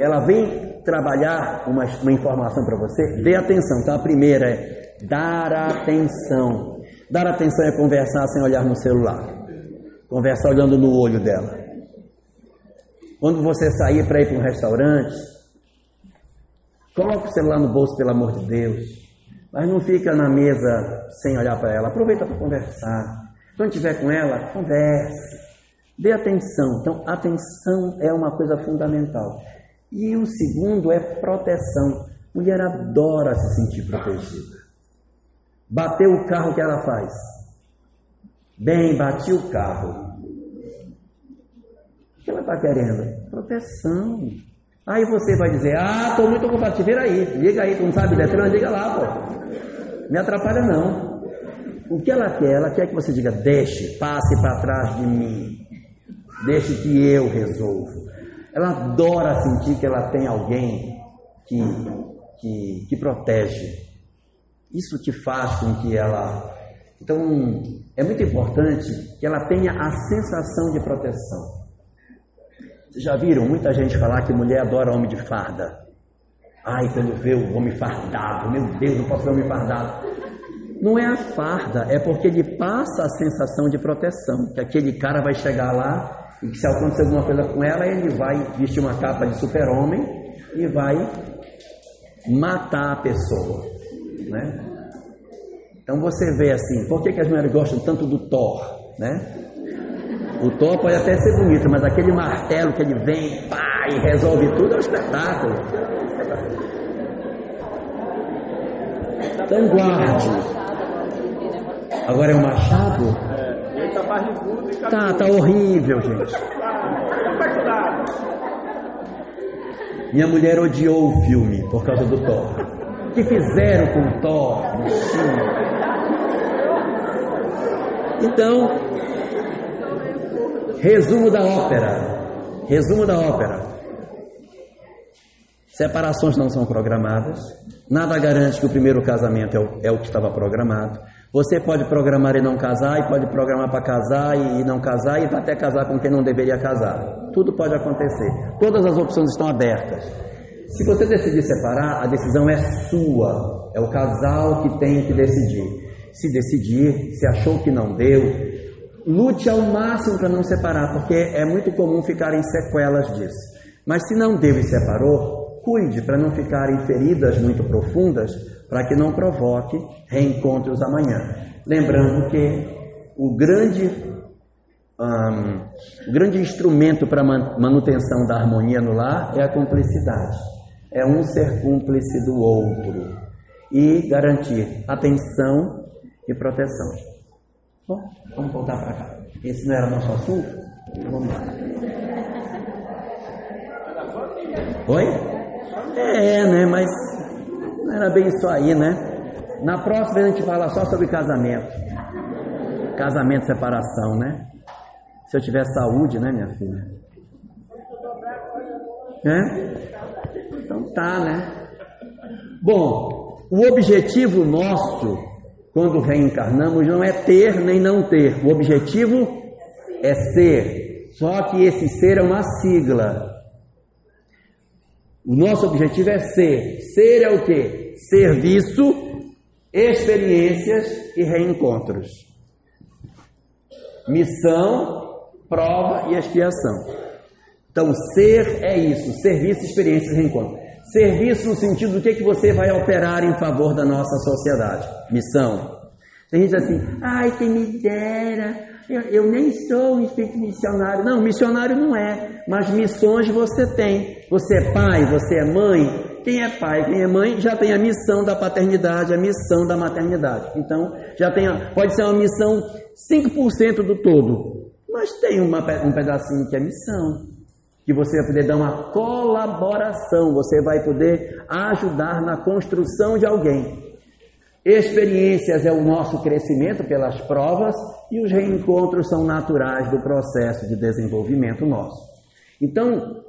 ela vem trabalhar uma, uma informação para você, dê atenção. Então, a primeira é dar atenção. Dar atenção é conversar sem olhar no celular. Conversar olhando no olho dela. Quando você sair para ir para um restaurante, coloque o celular no bolso, pelo amor de Deus. Mas não fica na mesa sem olhar para ela. Aproveita para conversar. Quando estiver com ela, converse. Dê atenção. Então, atenção é uma coisa fundamental. E o segundo é proteção. Mulher adora se sentir protegida. Bateu o carro, o que ela faz? Bem, bati o carro. O que ela está querendo? Proteção. Aí você vai dizer, ah, estou muito ocupado, te aí, liga aí, tu não sabe Detran, liga lá, pô. Me atrapalha não. O que ela quer? Ela quer que você diga, deixe, passe para trás de mim, deixe que eu resolvo. Ela adora sentir que ela tem alguém que, que, que protege. Isso te faz com que ela. Então, é muito importante que ela tenha a sensação de proteção. Já viram muita gente falar que mulher adora homem de farda? Ai, quando vê o homem fardado, meu Deus, não posso ver homem fardado. Não é a farda, é porque ele passa a sensação de proteção, que aquele cara vai chegar lá E que se acontecer alguma coisa com ela, ele vai vestir uma capa de super-homem e vai matar a pessoa. Né? Então você vê assim, por que, que as mulheres gostam tanto do Thor? Né? O Thor pode até ser bonito, mas aquele martelo que ele vem, pá, e resolve tudo é um espetáculo. Então guarde. Agora é o machado? É, ele tá Tá, horrível, gente. Minha mulher odiou o filme por causa do Thor. O que fizeram com o Thor? Então, resumo da ópera. Resumo da ópera. Separações não são programadas. Nada garante que o primeiro casamento é o, é o que estava programado. Você pode programar e não casar, e pode programar para casar e não casar, e até casar com quem não deveria casar. Tudo pode acontecer. Todas as opções estão abertas. Se você decidir separar, a decisão é sua. É o casal que tem que decidir. Se decidir, se achou que não deu, lute ao máximo para não separar, porque é muito comum ficarem sequelas disso. Mas se não deu e separou, cuide para não ficarem feridas muito profundas, para que não provoque reencontros amanhã. Lembrando que o grande, um, o grande instrumento para manutenção da harmonia no lar é a cumplicidade. É um ser cúmplice do outro e garantir atenção e proteção. Bom, vamos voltar para cá. Esse não era nosso assunto? Vamos lá. Oi? É, né? Mas não era bem isso aí, né? Na próxima a gente fala só sobre casamento. Casamento, separação, né? Se eu tiver saúde, né, minha filha? É? Então tá, né? Bom, o objetivo nosso quando reencarnamos não é ter nem não ter. O objetivo é ser. Só que esse ser é uma sigla. O nosso objetivo é ser. Ser é o que? Serviço, experiências e reencontros. Missão, prova e expiação. Então, ser é isso: serviço, experiências e reencontros. Serviço no sentido do que, que você vai operar em favor da nossa sociedade. Missão. Tem gente assim, ai, quem me dera, eu, eu, nem sou um espírito missionário. Não, missionário não é, mas missões você tem. Você é pai, você é mãe. Quem é pai, quem é mãe, já tem a missão da paternidade, a missão da maternidade. Então, já tem, a, pode ser uma missão 5% do todo, mas tem uma, um pedacinho que é missão que você vai poder dar uma colaboração, você vai poder ajudar na construção de alguém. Experiências é o nosso crescimento pelas provas e os reencontros são naturais do processo de desenvolvimento nosso. Então,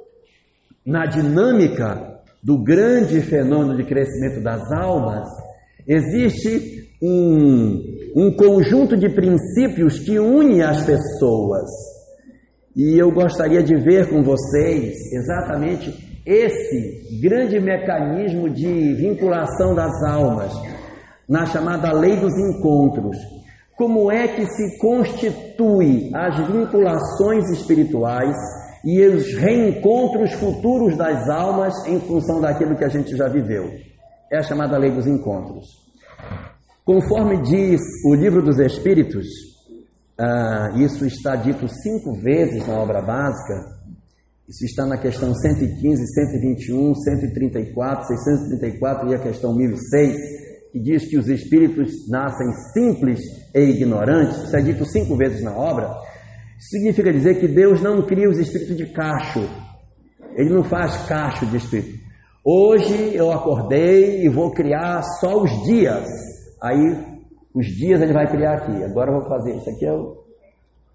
na dinâmica do grande fenômeno de crescimento das almas, existe um, um conjunto de princípios que une as pessoas e eu gostaria de ver com vocês exatamente esse grande mecanismo de vinculação das almas, na chamada lei dos encontros. Como é que se constitui as vinculações espirituais e os reencontros futuros das almas em função daquilo que a gente já viveu? É a chamada lei dos encontros. Conforme diz o livro dos Espíritos, ah, isso está dito cinco vezes na obra básica. Isso está na questão 115, 121, 134, 634 e a questão 1006, que diz que os espíritos nascem simples e ignorantes. Isso é dito cinco vezes na obra. Significa dizer que Deus não cria os espíritos de cacho. Ele não faz cacho de espírito. Hoje eu acordei e vou criar só os dias. Aí os dias ele vai criar aqui. Agora eu vou fazer. Isso aqui é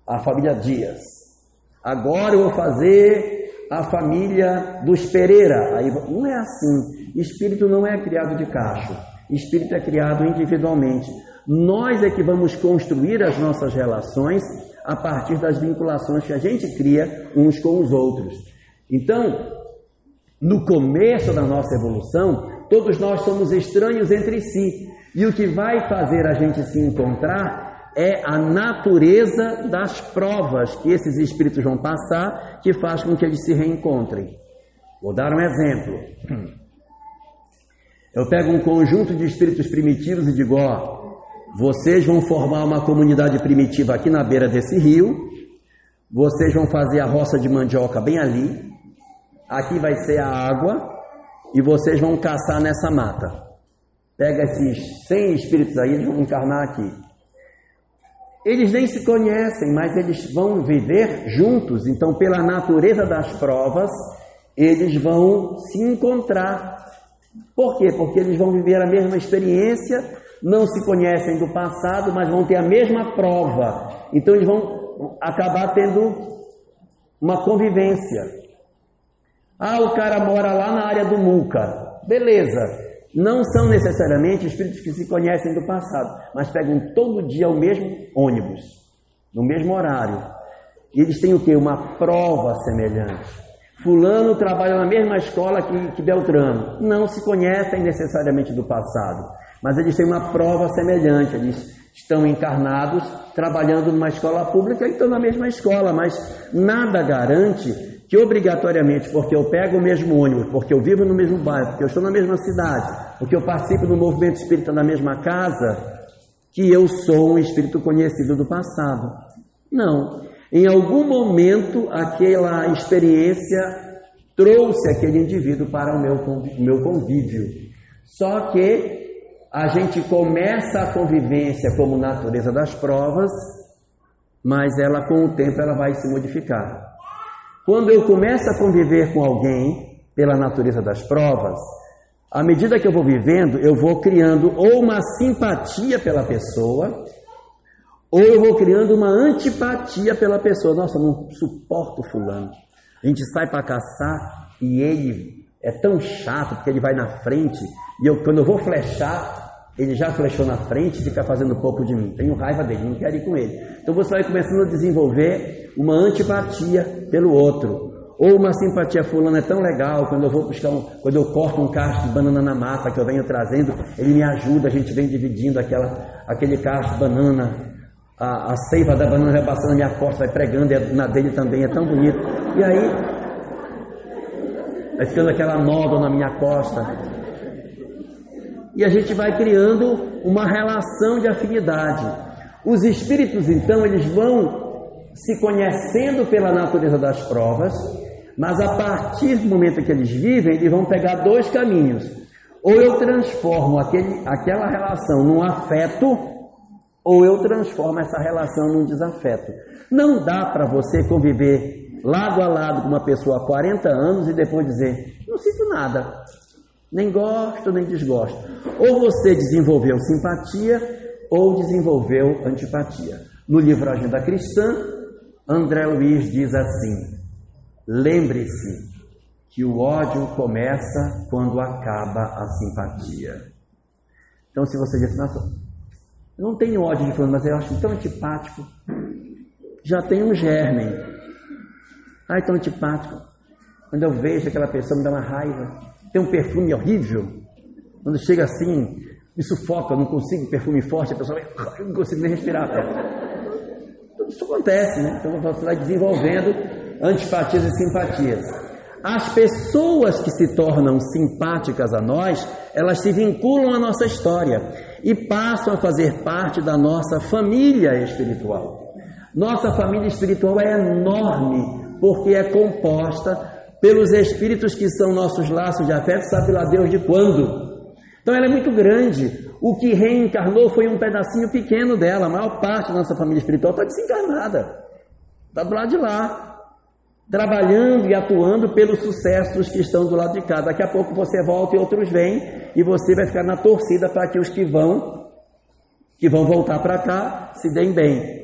a família Dias. Agora eu vou fazer a família dos Pereira. Aí não é assim. Espírito não é criado de cacho. Espírito é criado individualmente. Nós é que vamos construir as nossas relações a partir das vinculações que a gente cria uns com os outros. Então, no começo da nossa evolução, todos nós somos estranhos entre si. E o que vai fazer a gente se encontrar É a natureza das provas que esses espíritos vão passar que faz com que eles se reencontrem. Vou dar um exemplo. Eu pego um conjunto de espíritos primitivos e digo: ó, vocês vão formar uma comunidade primitiva aqui na beira desse rio, vocês vão fazer a roça de mandioca bem ali, aqui vai ser a água e vocês vão caçar nessa mata. Pega esses 100 espíritos aí, eles vão encarnar aqui. Eles nem se conhecem, mas eles vão viver juntos, então, pela natureza das provas, eles vão se encontrar. Por quê? Porque eles vão viver a mesma experiência, não se conhecem do passado, mas vão ter a mesma prova. Então eles vão acabar tendo uma convivência. Ah, o cara mora lá na área do Muca. Beleza. Não são necessariamente espíritos que se conhecem do passado, mas pegam todo dia o mesmo ônibus, no mesmo horário. E eles têm o que? Uma prova semelhante. Fulano trabalha na mesma escola que, que Beltrano. Não se conhecem necessariamente do passado, mas eles têm uma prova semelhante. Eles estão encarnados, trabalhando numa escola pública e estão na mesma escola, mas nada garante que obrigatoriamente, porque eu pego o mesmo ônibus, porque eu vivo no mesmo bairro, porque eu estou na mesma cidade, porque eu participo do movimento espírita na mesma casa, que eu sou um espírito conhecido do passado. Não. Em algum momento, aquela experiência trouxe aquele indivíduo para o meu, convívio. Só que a gente começa a convivência como natureza das provas, mas ela com o tempo ela vai se modificar. Quando eu começo a conviver com alguém pela natureza das provas, à medida que eu vou vivendo, eu vou criando ou uma simpatia pela pessoa, ou eu vou criando uma antipatia pela pessoa. Nossa, não suporto fulano. A gente sai para caçar e ele é tão chato porque ele vai na frente e eu, quando eu vou flechar, ele já flechou na frente e fica fazendo pouco de mim. Tenho raiva dele, não quero ir com ele. Então você vai começando a desenvolver uma antipatia pelo outro. Ou uma simpatia fulano é tão legal, quando eu vou buscar um, quando eu corto um cacho de banana na mata que eu venho trazendo, ele me ajuda, a gente vem dividindo aquela, aquele cacho de banana a, a seiva da banana vai passando na minha costa, vai pregando, e na dele também é tão bonito. E aí, vai ficando aquela nódoa na minha costa. E a gente vai criando uma relação de afinidade. Os espíritos, então, eles vão se conhecendo pela natureza das provas, mas a partir do momento que eles vivem, eles vão pegar dois caminhos. Ou eu transformo aquele, aquela relação num afeto ou eu transformo essa relação num desafeto. Não dá para você conviver lado a lado com uma pessoa há 40 anos e depois dizer: não sinto nada, nem gosto, nem desgosto. Ou você desenvolveu simpatia ou desenvolveu antipatia. No livro Agenda Cristã, André Luiz diz assim: lembre-se que o ódio começa quando acaba a simpatia. Então, se você diz, assim, eu não tenho ódio de fulano, mas eu acho tão antipático. Já tem um germe. Ai, tão antipático. Quando eu vejo aquela pessoa, me dá uma raiva. Tem um perfume horrível. Quando chega assim, me sufoca, não consigo perfume forte, a pessoa vai, eu não consigo nem respirar. Tudo isso acontece, né? Então você vai desenvolvendo antipatias e simpatias. As pessoas que se tornam simpáticas a nós, elas se vinculam à nossa história e passam a fazer parte da nossa família espiritual. Nossa família espiritual é enorme, porque é composta pelos espíritos que são nossos laços de afeto, sabe lá Deus de quando. Então ela é muito grande. O que reencarnou foi um pedacinho pequeno dela. A maior parte da nossa família espiritual está desencarnada. Está do lado de lá trabalhando e atuando pelos sucessos que estão do lado de cá. Daqui a pouco você volta e outros vêm, e você vai ficar na torcida para que os que vão, que vão voltar para cá, se deem bem.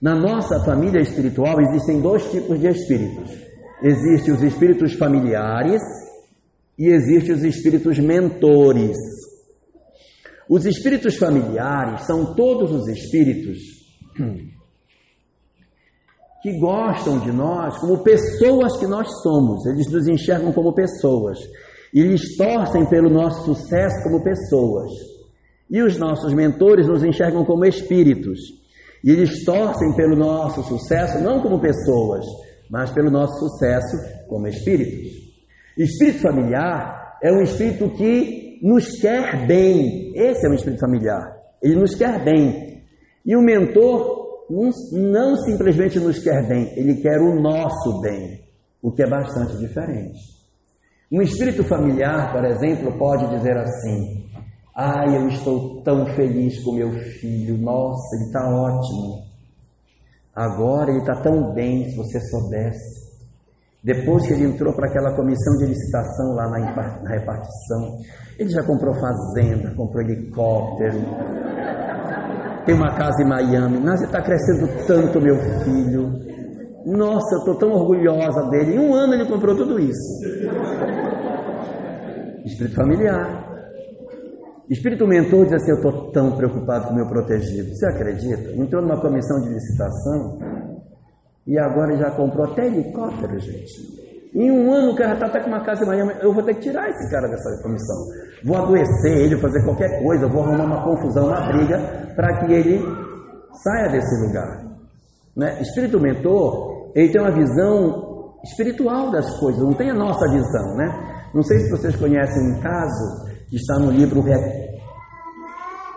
Na nossa família espiritual existem dois tipos de espíritos. Existem os espíritos familiares e existem os espíritos mentores. Os espíritos familiares são todos os espíritos que gostam de nós como pessoas que nós somos, eles nos enxergam como pessoas, e eles torcem pelo nosso sucesso como pessoas. E os nossos mentores nos enxergam como espíritos. E eles torcem pelo nosso sucesso, não como pessoas, mas pelo nosso sucesso como espíritos. Espírito familiar é um espírito que nos quer bem. Esse é um espírito familiar. Ele nos quer bem. E o mentor não, não simplesmente nos quer bem, ele quer o nosso bem, o que é bastante diferente. Um espírito familiar, por exemplo, pode dizer assim: Ai, eu estou tão feliz com meu filho. Nossa, ele está ótimo. Agora ele está tão bem, se você soubesse. Depois que ele entrou para aquela comissão de licitação lá na, repartição, ele já comprou fazenda, comprou helicóptero, tem uma casa em Miami. Nossa, está crescendo tanto, meu filho. Nossa, eu estou tão orgulhosa dele. Em um ano ele comprou tudo isso. Espírito familiar. Espírito mentor diz assim: Eu estou tão preocupado com o meu protegido. Você acredita? Entrou numa comissão de licitação e agora já comprou até helicóptero, gente. Em um ano o cara está até com uma casa em Miami. Eu vou ter que tirar esse cara dessa comissão. Vou adoecer ele, fazer qualquer coisa, vou arrumar uma confusão, uma briga, para que ele saia desse lugar. Né? Espírito mentor, ele tem uma visão espiritual das coisas, não tem a nossa visão, né? Não sei se vocês conhecem um caso que está no livro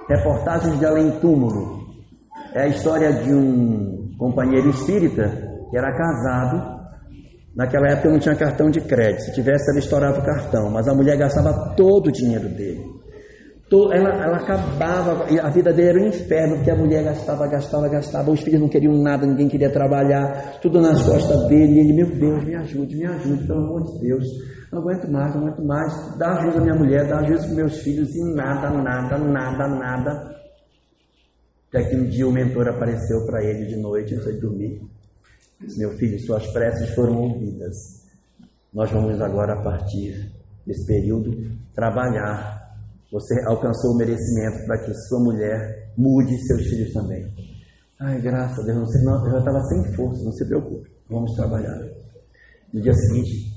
Reportagens de Além Túmulo. É a história de um companheiro espírita que era casado. Naquela época não tinha cartão de crédito. Se tivesse, ela estourava o cartão. Mas a mulher gastava todo o dinheiro dele. Ela, ela acabava, a vida dele era um inferno, porque a mulher gastava, gastava, gastava, os filhos não queriam nada, ninguém queria trabalhar, tudo nas costas dele. E ele, meu Deus, me ajude, me ajude, pelo amor de Deus. Não aguento mais, não aguento mais. Dá ajuda à minha mulher, dá ajuda aos meus filhos e nada, nada, nada, nada. Até que um dia o mentor apareceu para ele de noite antes de dormir. Meu filho, suas preces foram ouvidas. Nós vamos agora, a partir desse período, trabalhar. Você alcançou o merecimento para que sua mulher mude seus filhos também. Ai, graças a Deus, não sei, não, eu já estava sem força, não se preocupe, vamos trabalhar. No dia seguinte,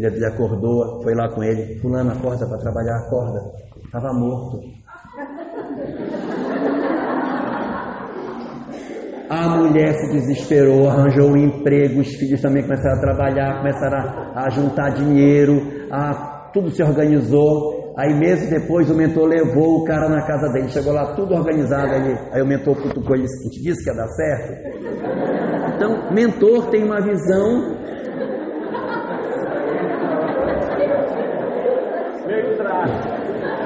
dele acordou, foi lá com ele. Fulano, acorda para trabalhar, acorda. Estava morto. A mulher se desesperou, arranjou um emprego, os filhos também começaram a trabalhar, começaram a, a juntar dinheiro, a, tudo se organizou. Aí meses depois o mentor levou o cara na casa dele, chegou lá tudo organizado, aí, aí o mentor cutucou ele disse, disse que ia dar certo. Então, mentor tem uma visão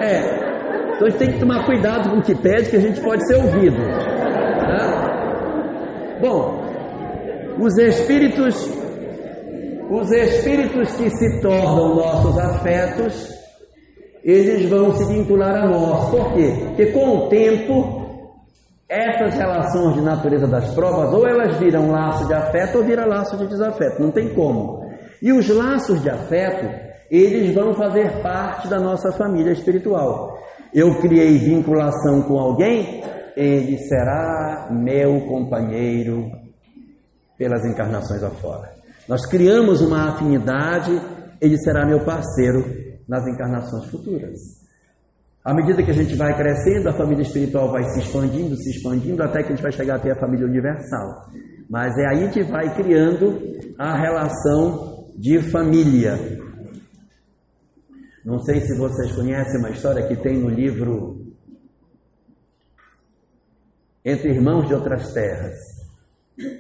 É. Então a gente tem que tomar cuidado com o que pede, que a gente pode ser ouvido. Tá? Bom, os espíritos, os espíritos que se tornam nossos afetos, eles vão se vincular a nós. Por quê? Porque com o tempo, essas relações de natureza das provas, ou elas viram laço de afeto ou viram laço de desafeto. Não tem como. E os laços de afeto eles vão fazer parte da nossa família espiritual. Eu criei vinculação com alguém, ele será meu companheiro pelas encarnações afora. Nós criamos uma afinidade, ele será meu parceiro nas encarnações futuras. À medida que a gente vai crescendo, a família espiritual vai se expandindo, se expandindo, até que a gente vai chegar até a família universal. Mas é aí que vai criando a relação de família. Não sei se vocês conhecem uma história que tem no livro Entre Irmãos de Outras Terras.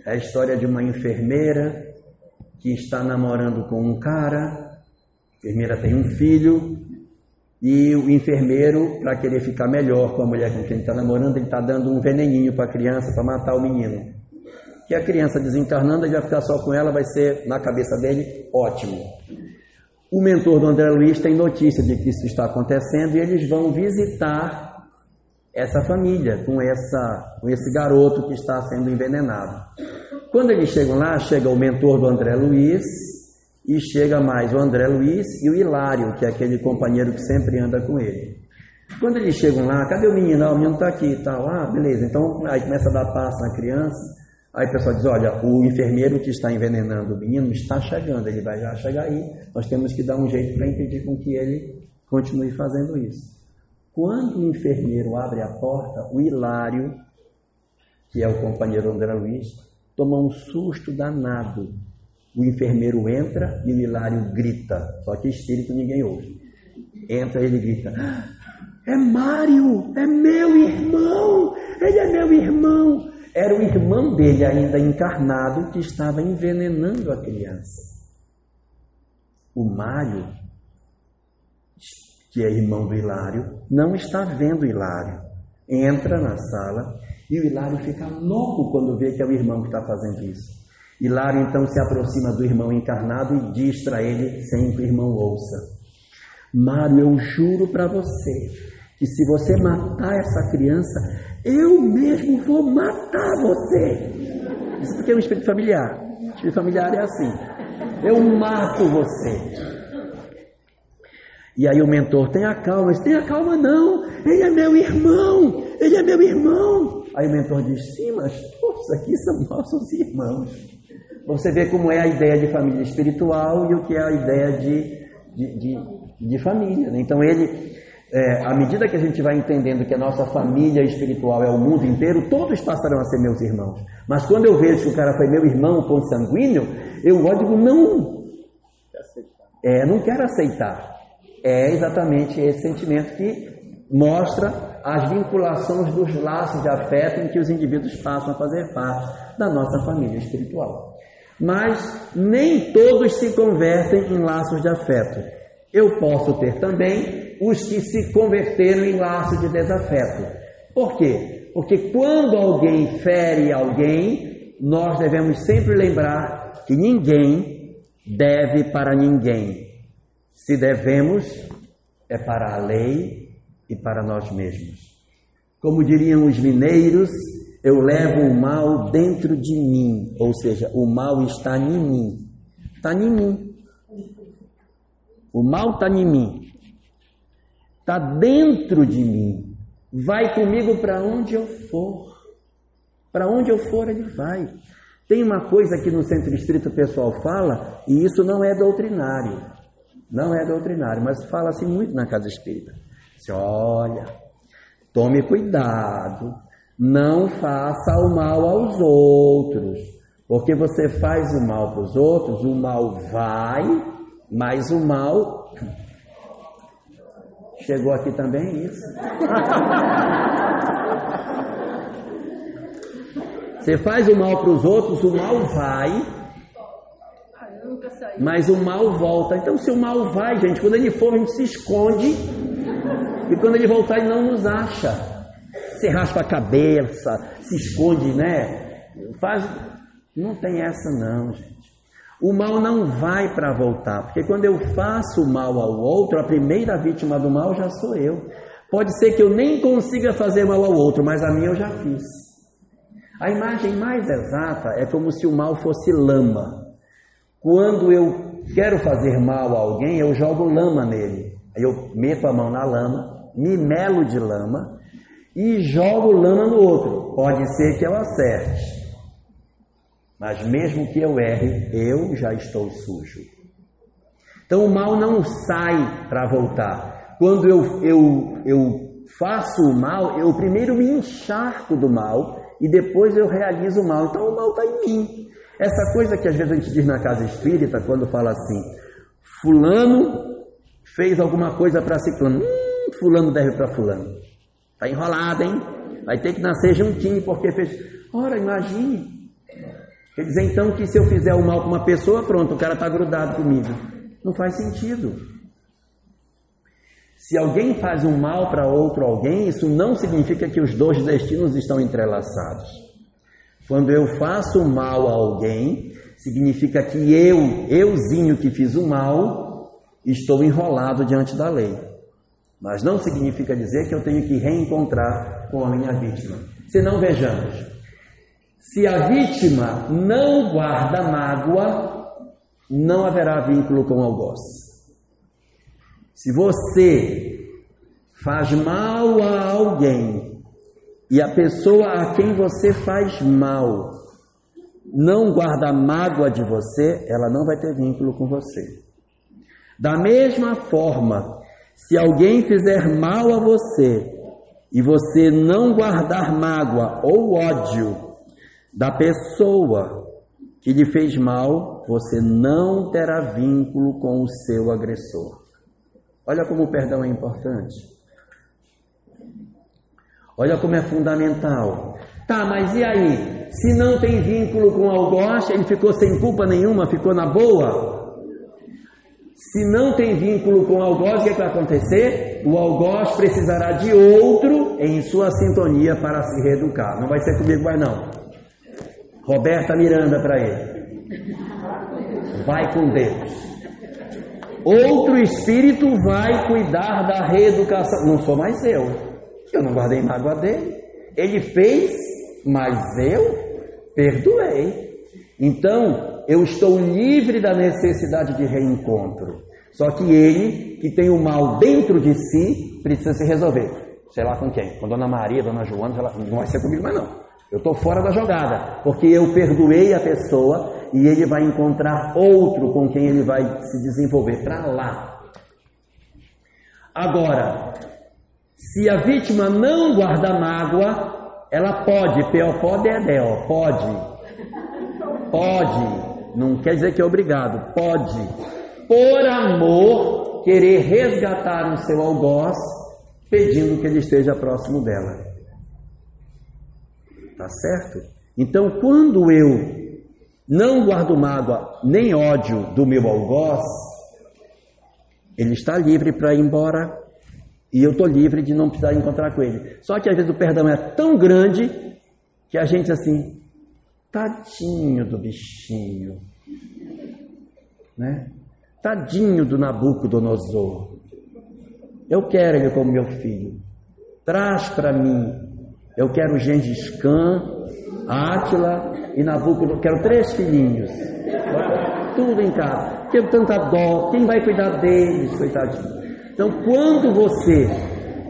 É a história de uma enfermeira que está namorando com um cara, a enfermeira tem um filho, e o enfermeiro, para querer ficar melhor com a mulher com quem ele está namorando, ele está dando um veneninho para a criança para matar o menino. Que a criança desencarnando, ele vai ficar só com ela, vai ser, na cabeça dele, ótimo. O mentor do André Luiz tem notícia de que isso está acontecendo e eles vão visitar essa família com, essa, com esse garoto que está sendo envenenado. Quando eles chegam lá, chega o mentor do André Luiz e chega mais o André Luiz e o Hilário, que é aquele companheiro que sempre anda com ele. Quando eles chegam lá, cadê o menino? Ah, o menino está aqui e tal. Ah, beleza. Então aí começa a dar passo na criança. Aí o pessoal diz: olha, o enfermeiro que está envenenando o menino está chegando, ele vai já chegar aí, nós temos que dar um jeito para impedir com que ele continue fazendo isso. Quando o enfermeiro abre a porta, o Hilário, que é o companheiro André Luiz, toma um susto danado. O enfermeiro entra e o Hilário grita, só que espírito ninguém ouve. Entra ele grita: É Mário, é meu irmão, ele é meu irmão. Era o irmão dele ainda encarnado que estava envenenando a criança. O Mário que é irmão do Hilário, não está vendo Hilário. Entra na sala e o Hilário fica louco quando vê que é o irmão que está fazendo isso. Hilário então se aproxima do irmão encarnado e diz para ele, sem que o irmão ouça: Mário, eu juro para você que se você matar essa criança, eu mesmo vou matar você. Isso porque é um espírito familiar. Espírito familiar é assim: eu mato você. E aí o mentor, tenha calma, tenha calma não, ele é meu irmão, ele é meu irmão. Aí o mentor diz, sim, mas poxa, aqui são nossos irmãos. Você vê como é a ideia de família espiritual e o que é a ideia de, de, de, de família. Né? Então ele, é, à medida que a gente vai entendendo que a nossa família espiritual é o mundo inteiro, todos passarão a ser meus irmãos. Mas quando eu vejo que o cara foi meu irmão consanguíneo, eu digo, não, é, não quero aceitar é exatamente esse sentimento que mostra as vinculações dos laços de afeto em que os indivíduos passam a fazer parte da nossa família espiritual. Mas nem todos se convertem em laços de afeto. Eu posso ter também os que se converteram em laços de desafeto. Por quê? Porque quando alguém fere alguém, nós devemos sempre lembrar que ninguém deve para ninguém. Se devemos, é para a lei e para nós mesmos. Como diriam os mineiros, eu levo o mal dentro de mim, ou seja, o mal está em mim. Está em mim. O mal está em mim. Está dentro de mim. Vai comigo para onde eu for. Para onde eu for, ele vai. Tem uma coisa que no centro espírita o pessoal fala, e isso não é doutrinário. Não é doutrinário, mas fala-se muito na casa espírita. Se olha, tome cuidado, não faça o mal aos outros, porque você faz o mal para os outros, o mal vai, mas o mal chegou aqui também isso. Você faz o mal para os outros, o mal vai, mas o mal volta. Então, se o mal vai, gente, quando ele for, a gente se esconde. E quando ele voltar, ele não nos acha. Se raspa a cabeça, se esconde, né? Faz. Não tem essa, não, gente. O mal não vai para voltar, porque quando eu faço mal ao outro, a primeira vítima do mal já sou eu. Pode ser que eu nem consiga fazer mal ao outro, mas a minha eu já fiz. A imagem mais exata é como se o mal fosse lama. Quando eu quero fazer mal a alguém, eu jogo lama nele. Aí eu meto a mão na lama, me melo de lama e jogo lama no outro. Pode ser que eu acerte. Mas mesmo que eu erre, eu já estou sujo. Então o mal não sai para voltar. Quando eu, eu, eu faço o mal, eu primeiro me encharco do mal e depois eu realizo o mal. Então o mal está em mim. Essa coisa que às vezes a gente diz na casa espírita, quando fala assim, fulano fez alguma coisa para ciclano, hum, fulano deve para fulano. Está enrolado, hein? Vai ter que nascer juntinho porque fez. Ora, imagine. Quer dizer então que se eu fizer o mal com uma pessoa, pronto, o cara está grudado comigo. Não faz sentido. Se alguém faz um mal para outro alguém, isso não significa que os dois destinos estão entrelaçados. Quando eu faço mal a alguém, significa que eu, euzinho que fiz o mal, estou enrolado diante da lei. Mas não significa dizer que eu tenho que reencontrar com a minha vítima. Se não, vejamos. Se a vítima não guarda mágoa, não haverá vínculo com o algoz. Se você faz mal a alguém e a pessoa a quem você faz mal não guarda mágoa de você, ela não vai ter vínculo com você. Da mesma forma, Se alguém fizer mal a você e você não guardar mágoa ou ódio da pessoa que lhe fez mal, você não terá vínculo com o seu agressor. Olha como o perdão é importante. Olha como é fundamental. Tá, mas e aí? Se não tem vínculo com o algoz, ele ficou sem culpa nenhuma, ficou na boa? Se não tem vínculo com o algoz, o que, é que vai acontecer? O algoz precisará de outro em sua sintonia para se reeducar. Não vai ser comigo mais não. Roberta Miranda para ele. Vai com Deus. Outro espírito vai cuidar da reeducação. Não sou mais eu. Eu não guardei mágoa dele. Ele fez, mas eu perdoei. Então, eu estou livre da necessidade de reencontro. Só que ele, que tem o mal dentro de si, precisa se resolver. Sei lá com quem? Com Dona Maria, Dona Joana, não vai ser comigo mais não. Eu estou fora da jogada, porque eu perdoei a pessoa e ele vai encontrar outro com quem ele vai se desenvolver para lá. Agora, se a vítima não guarda mágoa, ela pode, P.O. pode é DEO, pode, pode, não quer dizer que é obrigado, pode, por amor, querer resgatar o seu algoz, pedindo que ele esteja próximo dela. Tá certo? Então, quando eu não guardo mágoa nem ódio do meu algoz, ele está livre para ir embora e eu estou livre de não precisar encontrar com ele. Só que às vezes o perdão é tão grande que a gente assim, tadinho do bichinho, né? Tadinho do Nabucodonosor. Eu quero ele como meu filho. Traz para mim. Eu quero Gengis Khan, Átila e Nabucodonosor. Quero três filhinhos. Tudo em casa. Tenho tanta dó. Quem vai cuidar deles, coitadinho? Então, quando você,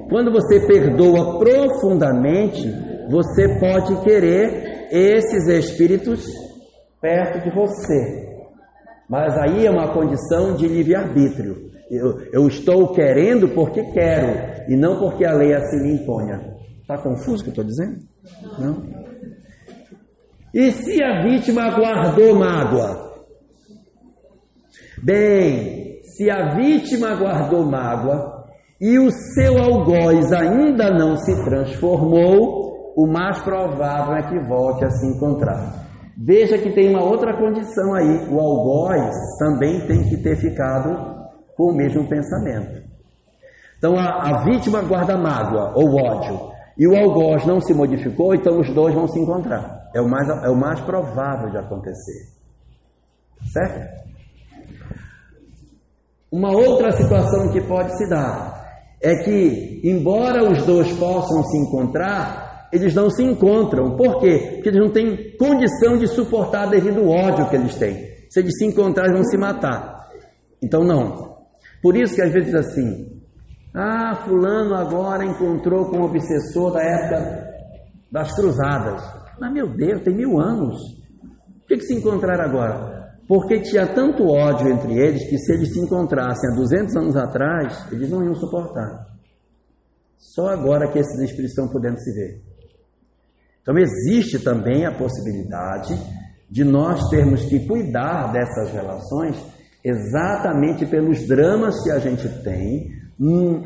quando você perdoa profundamente, você pode querer esses espíritos perto de você. Mas aí é uma condição de livre-arbítrio. Eu, eu, estou querendo porque quero e não porque a lei assim me imponha. Está confuso o que eu estou dizendo? Não? E se a vítima guardou mágoa? Bem, se a vítima guardou mágoa e o seu algoz ainda não se transformou, o mais provável é que volte a se encontrar. Veja que tem uma outra condição aí: o algoz também tem que ter ficado com o mesmo pensamento. Então a, a vítima guarda mágoa ou ódio e o algoz não se modificou, então os dois vão se encontrar. É o mais, é o mais provável de acontecer. Certo? Uma outra situação que pode se dar é que, embora os dois possam se encontrar, eles não se encontram. Por quê? Porque eles não têm condição de suportar devido ao ódio que eles têm. Se eles se encontrarem, vão se matar. Então, não. Por isso que às vezes assim, ah, fulano agora encontrou com o obsessor da época das cruzadas. Mas meu Deus, tem mil anos. Por que, que se encontraram agora? Porque tinha tanto ódio entre eles que se eles se encontrassem há 200 anos atrás, eles não iam suportar. Só agora que esses espíritos estão podendo se ver. Então existe também a possibilidade de nós termos que cuidar dessas relações exatamente pelos dramas que a gente tem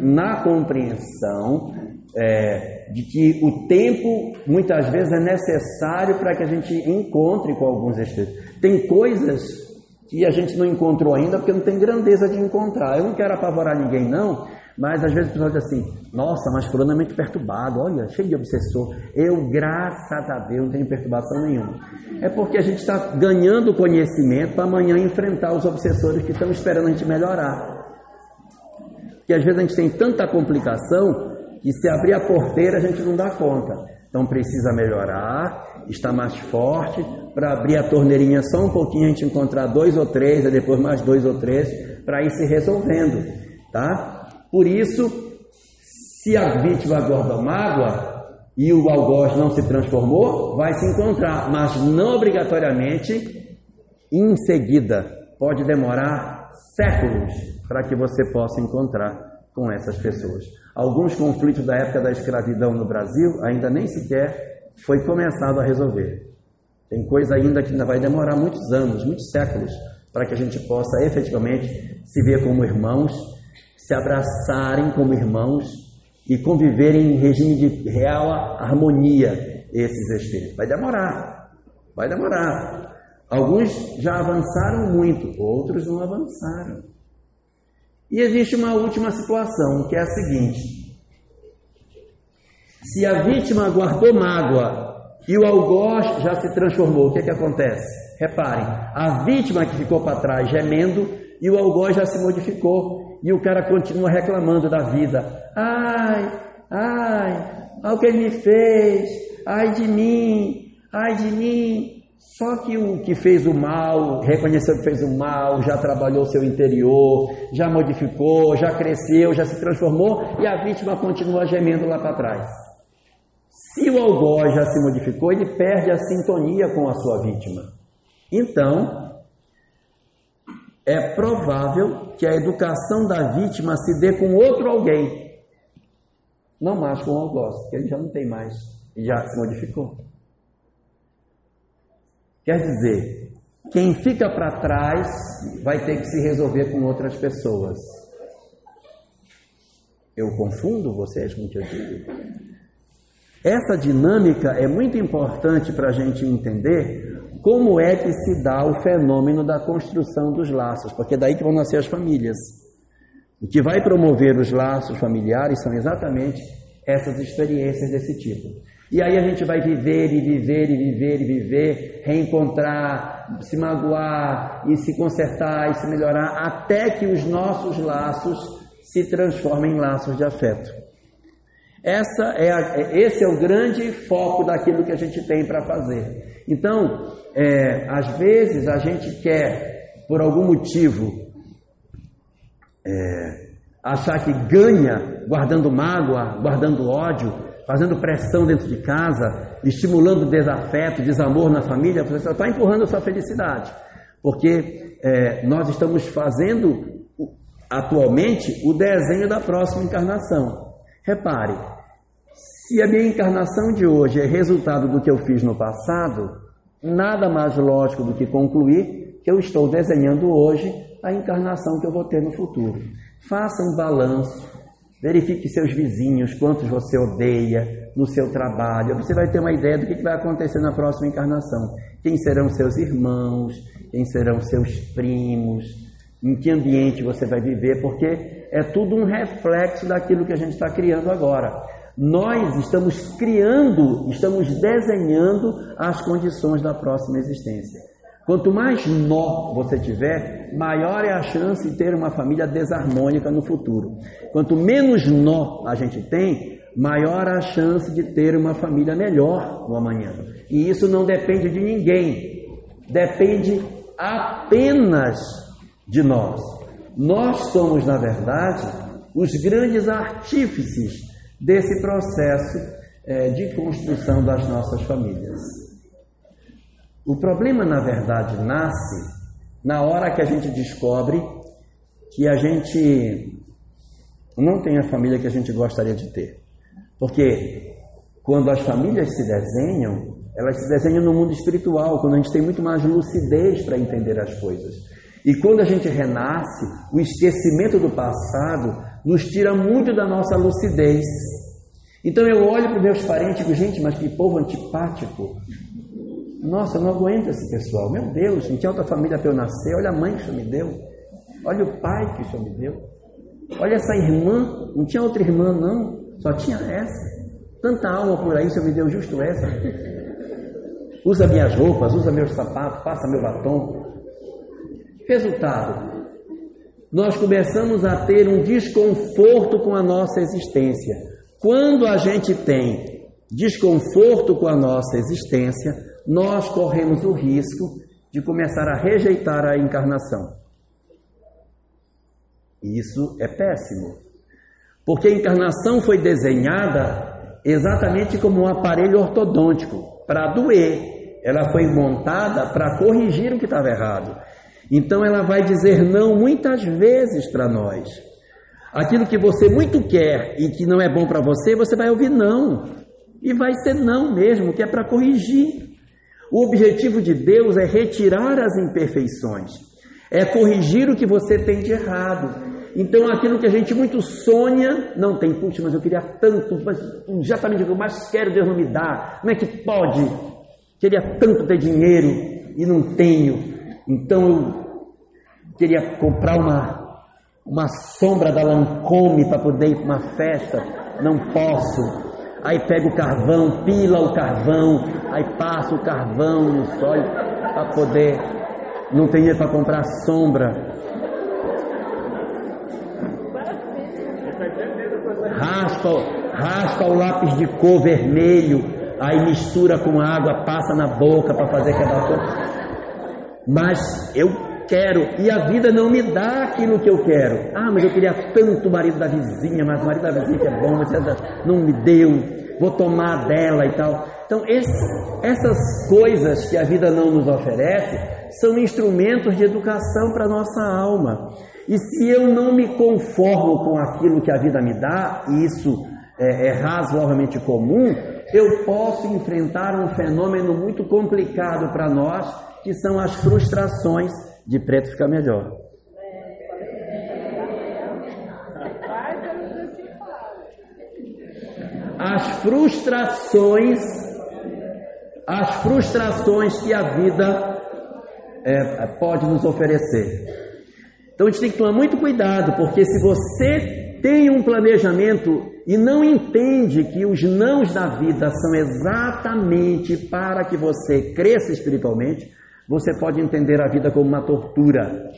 na compreensão é, de que o tempo muitas vezes é necessário para que a gente encontre com alguns espíritos. Tem coisas que a gente não encontrou ainda porque não tem grandeza de encontrar. Eu não quero apavorar ninguém, não, mas às vezes o pessoal diz assim: nossa, mas fulano é muito perturbado, olha, cheio de obsessor. Eu, graças a Deus, não tenho perturbação nenhuma. É porque a gente está ganhando conhecimento para amanhã enfrentar os obsessores que estão esperando a gente melhorar. Porque às vezes a gente tem tanta complicação que se abrir a porteira a gente não dá conta. Então precisa melhorar, estar mais forte, para abrir a torneirinha só um pouquinho, a gente encontrar dois ou três, e depois mais dois ou três, para ir se resolvendo, tá? Por isso, se a vítima guarda mágoa e o algoz não se transformou, vai se encontrar, mas não obrigatoriamente em seguida. Pode demorar séculos para que você possa encontrar com essas pessoas. Alguns conflitos da época da escravidão no Brasil ainda nem sequer foi começado a resolver. Tem coisa ainda que ainda vai demorar muitos anos, muitos séculos, para que a gente possa efetivamente se ver como irmãos, se abraçarem como irmãos e conviverem em regime de real harmonia esses espíritos. Vai demorar, vai demorar. Alguns já avançaram muito, outros não avançaram. E existe uma última situação, que é a seguinte: se a vítima guardou mágoa e o algoz já se transformou, o que, é que acontece? Reparem, a vítima que ficou para trás gemendo e o algoz já se modificou e o cara continua reclamando da vida. Ai, ai, olha o que ele me fez, ai de mim, ai de mim. Só que o que fez o mal, reconheceu que fez o mal, já trabalhou seu interior, já modificou, já cresceu, já se transformou e a vítima continua gemendo lá para trás. Se o algoz já se modificou, ele perde a sintonia com a sua vítima. Então, é provável que a educação da vítima se dê com outro alguém, não mais com o algoz, porque ele já não tem mais, já se modificou. Quer dizer, quem fica para trás vai ter que se resolver com outras pessoas. Eu confundo vocês com o que eu digo? Essa dinâmica é muito importante para a gente entender como é que se dá o fenômeno da construção dos laços, porque é daí que vão nascer as famílias. O que vai promover os laços familiares são exatamente essas experiências desse tipo. E aí a gente vai viver e viver e viver e viver, reencontrar, se magoar e se consertar e se melhorar, até que os nossos laços se transformem em laços de afeto. Essa é a, esse é o grande foco daquilo que a gente tem para fazer. Então, é, às vezes a gente quer, por algum motivo, é, achar que ganha guardando mágoa, guardando ódio, fazendo pressão dentro de casa, estimulando desafeto, desamor na família, você está empurrando a sua felicidade. Porque é, nós estamos fazendo atualmente o desenho da próxima encarnação. Repare, se a minha encarnação de hoje é resultado do que eu fiz no passado, nada mais lógico do que concluir que eu estou desenhando hoje a encarnação que eu vou ter no futuro. Faça um balanço Verifique seus vizinhos, quantos você odeia no seu trabalho. Você vai ter uma ideia do que vai acontecer na próxima encarnação. Quem serão seus irmãos, quem serão seus primos, em que ambiente você vai viver, porque é tudo um reflexo daquilo que a gente está criando agora. Nós estamos criando, estamos desenhando as condições da próxima existência. Quanto mais nó você tiver, maior é a chance de ter uma família desarmônica no futuro. Quanto menos nó a gente tem, maior a chance de ter uma família melhor no amanhã. E isso não depende de ninguém, depende apenas de nós. Nós somos, na verdade, os grandes artífices desse processo é, de construção das nossas famílias. O problema, na verdade, nasce na hora que a gente descobre que a gente não tem a família que a gente gostaria de ter. Porque quando as famílias se desenham, elas se desenham no mundo espiritual, quando a gente tem muito mais lucidez para entender as coisas. E quando a gente renasce, o esquecimento do passado nos tira muito da nossa lucidez. Então eu olho para os meus parentes e digo, gente, mas que povo antipático. Nossa, não aguento esse pessoal. Meu Deus, não tinha outra família para eu nascer. Olha a mãe que o Senhor me deu. Olha o pai que o Senhor me deu. Olha essa irmã. Não tinha outra irmã, não. Só tinha essa. Tanta alma por aí, o Senhor me deu justo essa. Usa minhas roupas, usa meus sapatos, passa meu batom. Resultado: nós começamos a ter um desconforto com a nossa existência. Quando a gente tem desconforto com a nossa existência, nós corremos o risco de começar a rejeitar a encarnação. Isso é péssimo, porque a encarnação foi desenhada exatamente como um aparelho ortodôntico para doer. Ela foi montada para corrigir o que estava errado. Então ela vai dizer não muitas vezes para nós. Aquilo que você muito quer e que não é bom para você, você vai ouvir não. E vai ser não mesmo, que é para corrigir. O objetivo de Deus é retirar as imperfeições, é corrigir o que você tem de errado. Então, aquilo que a gente muito sonha, não tem, puxa, mas eu queria tanto, mas exatamente o que eu mais quero, Deus não me dá. Como é que pode? Queria tanto ter dinheiro e não tenho. Então, eu queria comprar uma uma sombra da Lancome para poder ir para uma festa, não posso. Aí pega o carvão, pila o carvão, aí passa o carvão no sol para poder. Não tem dinheiro para comprar sombra. Raspa, raspa o lápis de cor vermelho, aí mistura com água, passa na boca para fazer aquela cor. Mas eu quero e a vida não me dá aquilo que eu quero. Ah, mas eu queria tanto o marido da vizinha, mas o marido da vizinha que é bom, mas não me deu, vou tomar dela e tal. Então, esse, essas coisas que a vida não nos oferece são instrumentos de educação para a nossa alma. E se eu não me conformo com aquilo que a vida me dá, e isso é, é razoavelmente comum, eu posso enfrentar um fenômeno muito complicado para nós, que são as frustrações de preto fica melhor. As frustrações, as frustrações que a vida é, pode nos oferecer. Então a gente tem que tomar muito cuidado, porque se você tem um planejamento e não entende que os nãos da vida são exatamente para que você cresça espiritualmente, você pode entender a vida como uma tortura.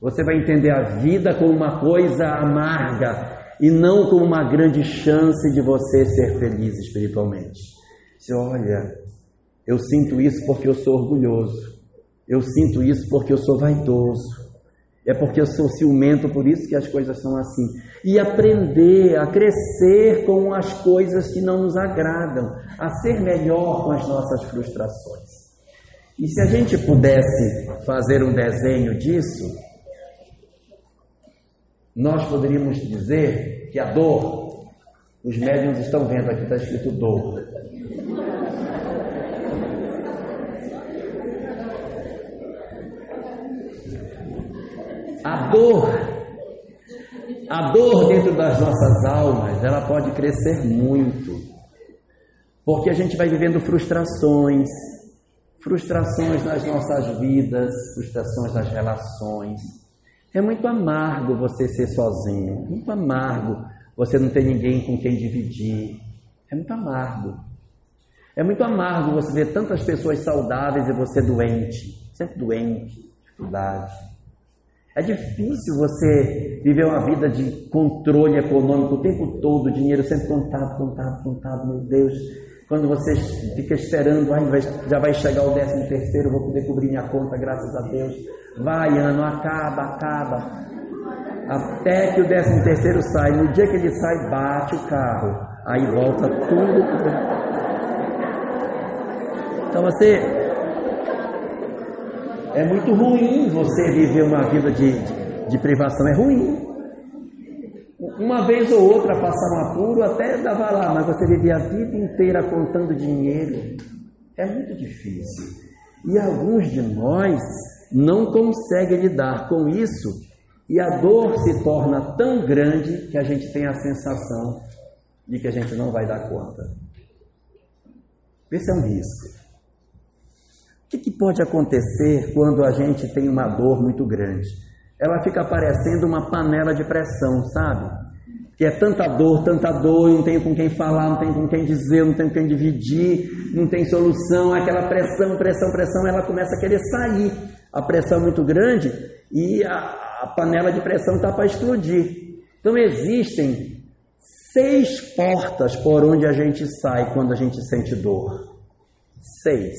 Você vai entender a vida como uma coisa amarga e não como uma grande chance de você ser feliz espiritualmente. Você olha, eu sinto isso porque eu sou orgulhoso. Eu sinto isso porque eu sou vaidoso. É porque eu sou ciumento, por isso que as coisas são assim. E aprender a crescer com as coisas que não nos agradam, a ser melhor com as nossas frustrações. E se a gente pudesse fazer um desenho disso, nós poderíamos dizer que a dor, os médiums estão vendo aqui, está escrito dor. A dor, a dor dentro das nossas almas, ela pode crescer muito, porque a gente vai vivendo frustrações, frustrações nas nossas vidas, frustrações nas relações. É muito amargo você ser sozinho, muito amargo você não ter ninguém com quem dividir. É muito amargo. É muito amargo você ver tantas pessoas saudáveis e você doente, sempre doente, dificuldade. É difícil você viver uma vida de controle econômico o tempo todo, dinheiro sempre contado, contado, contado, meu Deus. Quando você fica esperando, ai, já vai chegar o décimo terceiro, vou poder cobrir minha conta, graças a Deus. Vai, ano, acaba, acaba. Até que o décimo terceiro sai. No dia que ele sai, bate o carro. Aí volta tudo. Então você. É muito ruim você viver uma vida de, de privação. É ruim. Uma vez ou outra passar um apuro até dava lá, mas você viver a vida inteira contando dinheiro é muito difícil. E alguns de nós não conseguem lidar com isso e a dor se torna tão grande que a gente tem a sensação de que a gente não vai dar conta. Esse é um risco. O que, que pode acontecer quando a gente tem uma dor muito grande? ela fica parecendo uma panela de pressão, sabe? Que é tanta dor, tanta dor, não tenho com quem falar, não tenho com quem dizer, não tenho com quem dividir, não tem solução, aquela pressão, pressão, pressão, ela começa a querer sair. A pressão é muito grande e a, a panela de pressão está para explodir. Então existem seis portas por onde a gente sai quando a gente sente dor. Seis.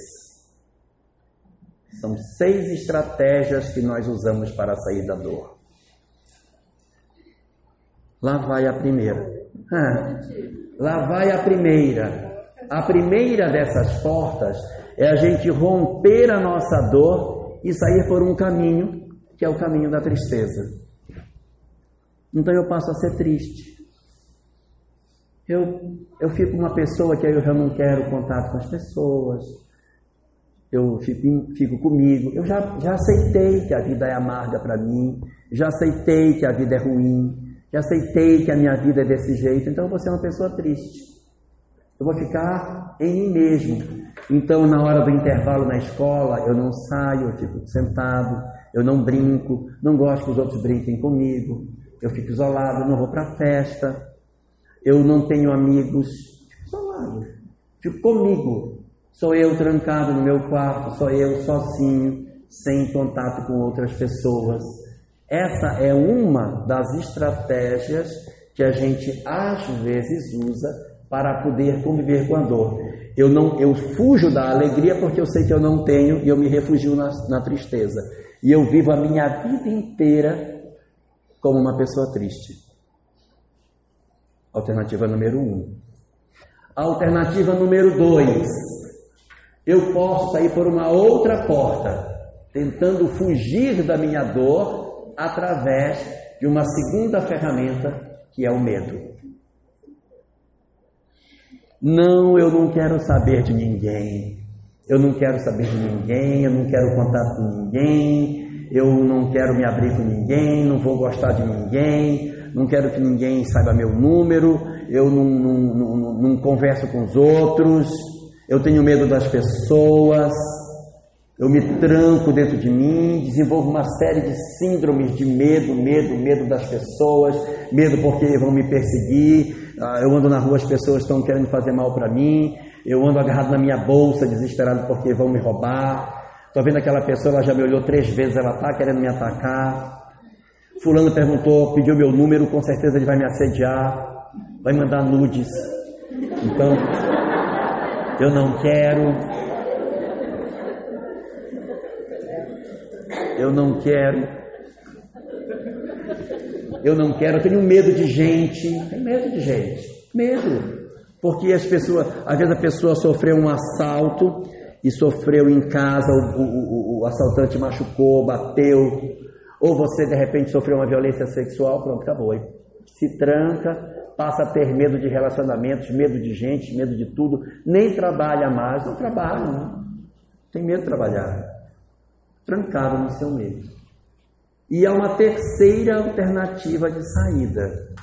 São seis estratégias que nós usamos para sair da dor. Lá vai a primeira. Lá vai a primeira. A primeira dessas portas é a gente romper a nossa dor e sair por um caminho que é o caminho da tristeza. Então eu passo a ser triste. Eu, eu fico uma pessoa que eu já não quero contato com as pessoas, eu fico, fico comigo. Eu já, já aceitei que a vida é amarga para mim, já aceitei que a vida é ruim, já aceitei que a minha vida é desse jeito, então eu vou ser uma pessoa triste. Eu vou ficar em mim mesmo. Então, na hora do intervalo na escola, eu não saio, eu fico sentado, eu não brinco, não gosto que os outros brinquem comigo, eu fico isolado, não vou para festa, eu não tenho amigos, fico isolado, fico comigo. Sou eu trancado no meu quarto, sou eu sozinho, sem contato com outras pessoas. Essa é uma das estratégias que a gente às vezes usa para poder conviver com a dor. Eu não, eu fujo da alegria porque eu sei que eu não tenho e eu me refugio na, na tristeza. E eu vivo a minha vida inteira como uma pessoa triste. Alternativa número um. Alternativa número dois eu posso sair por uma outra porta, tentando fugir da minha dor através de uma segunda ferramenta que é o medo. Não, eu não quero saber de ninguém. Eu não quero saber de ninguém, eu não quero contato com ninguém, eu não quero me abrir com ninguém, não vou gostar de ninguém, não quero que ninguém saiba meu número, eu não, não, não, não converso com os outros, eu tenho medo das pessoas, eu me tranco dentro de mim, desenvolvo uma série de síndromes de medo, medo, medo das pessoas, medo porque vão me perseguir, ah, eu ando na rua, as pessoas estão querendo fazer mal para mim, eu ando agarrado na minha bolsa, desesperado porque vão me roubar. Estou vendo aquela pessoa, ela já me olhou três vezes, ela está querendo me atacar. Fulano perguntou, pediu meu número, com certeza ele vai me assediar, vai mandar nudes. Então, eu não quero. Eu não quero. Eu não quero, eu tenho medo de gente. Tenho medo de gente. Medo. Porque as pessoas, às vezes a pessoa sofreu um assalto e sofreu em casa, o, o, o, assaltante machucou, bateu, ou você de repente sofreu uma violência sexual, pronto, acabou. Se tranca, passa a ter medo de relacionamentos, medo de gente, medo de tudo, nem trabalha mais, não trabalha, não. tem medo de trabalhar, trancado no seu meio. E há uma terceira alternativa de saída.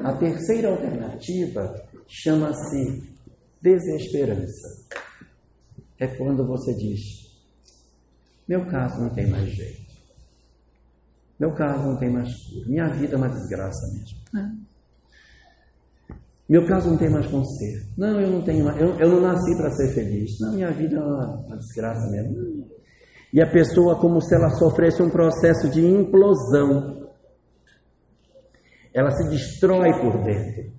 A terceira alternativa chama-se desesperança. É quando você diz: meu caso não tem mais jeito. Meu caso não tem mais cura. Minha vida é uma desgraça mesmo. É. Meu caso não tem mais conserto. Não, eu não tenho mais, eu, eu não nasci para ser feliz. Não, minha vida é uma, uma desgraça mesmo. E a pessoa, como se ela sofresse um processo de implosão. Ela se destrói por dentro.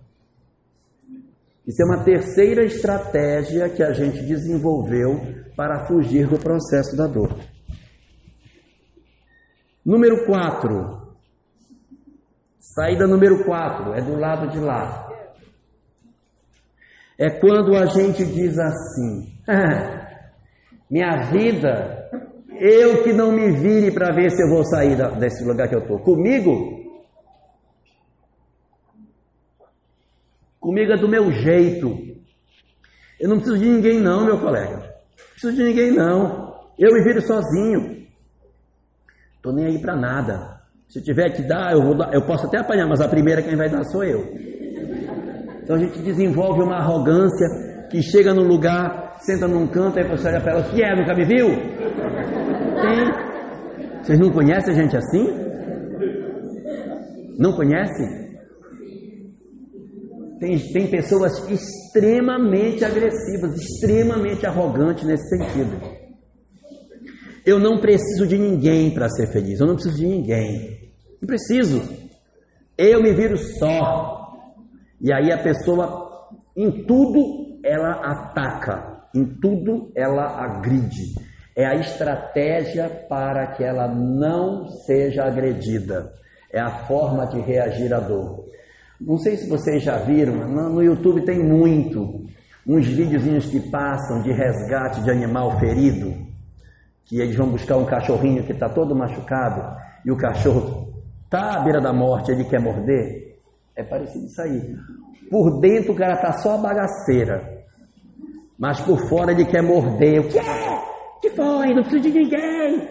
Isso é uma terceira estratégia que a gente desenvolveu para fugir do processo da dor. Número 4. Saída número 4 é do lado de lá. É quando a gente diz assim: ah, minha vida, eu que não me vire para ver se eu vou sair desse lugar que eu estou. Comigo? Comigo é do meu jeito. Eu não preciso de ninguém, não, meu colega. Não preciso de ninguém, não. Eu me viro sozinho. Estou nem aí para nada. Se tiver que dar eu, dar, eu posso até apanhar, mas a primeira quem vai dar sou eu. Então a gente desenvolve uma arrogância que chega num lugar, senta num canto, aí você olha para ela, o que é? Nunca me viu? Tem. Vocês não conhecem gente assim? Não conhecem? Tem, tem pessoas extremamente agressivas, extremamente arrogantes nesse sentido. Eu não preciso de ninguém para ser feliz, eu não preciso de ninguém. Não preciso. Eu me viro só. E aí a pessoa, em tudo, ela ataca, em tudo ela agride. É a estratégia para que ela não seja agredida. É a forma de reagir à dor. Não sei se vocês já viram, no YouTube tem muito. Uns videozinhos que passam de resgate de animal ferido, que eles vão buscar um cachorrinho que está todo machucado e o cachorro Tá à beira da morte, ele quer morder? É parecido isso aí. Por dentro o cara tá só a bagaceira. Mas por fora ele quer morder. O que é? que foi? Não preciso de ninguém.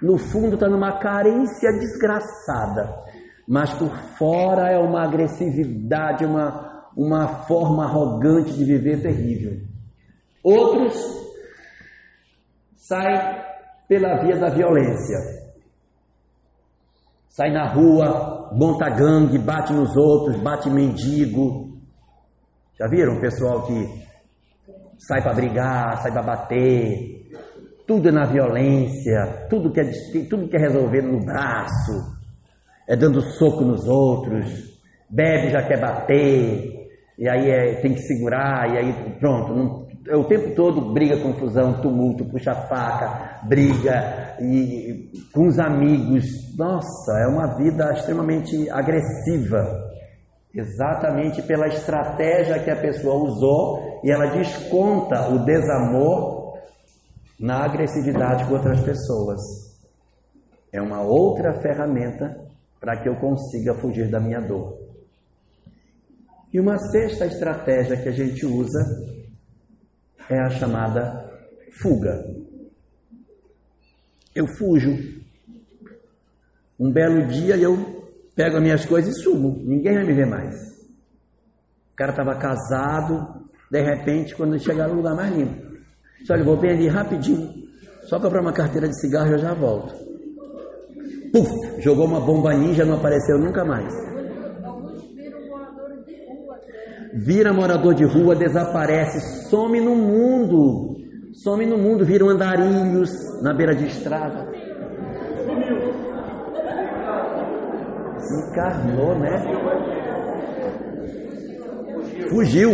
No fundo está numa carência desgraçada. Mas por fora é uma agressividade, uma, uma forma arrogante de viver terrível. Outros saem pela via da violência sai na rua, monta gangue, bate nos outros, bate mendigo. Já viram o pessoal que sai para brigar, sai para bater, tudo é na violência, tudo quer, tudo quer resolver no braço, é dando soco nos outros, bebe já quer bater, e aí é, tem que segurar, e aí pronto, não, é o tempo todo briga, confusão, tumulto, puxa faca, briga e com os amigos. Nossa, é uma vida extremamente agressiva. Exatamente pela estratégia que a pessoa usou e ela desconta o desamor na agressividade com outras pessoas. É uma outra ferramenta para que eu consiga fugir da minha dor. E uma sexta estratégia que a gente usa é a chamada fuga. Eu fujo. Um belo dia eu pego as minhas coisas e sumo. Ninguém vai me ver mais. O cara estava casado, de repente, quando chegar no lugar mais limpo. Só que vou bem ali rapidinho, só comprar uma carteira de cigarro e eu já volto. Puf! Jogou uma bomba ninja, não apareceu nunca mais vira morador de rua, desaparece, some no mundo, some no mundo, viram andarilhos na beira de estrada. Encarnou, né? Fugiu.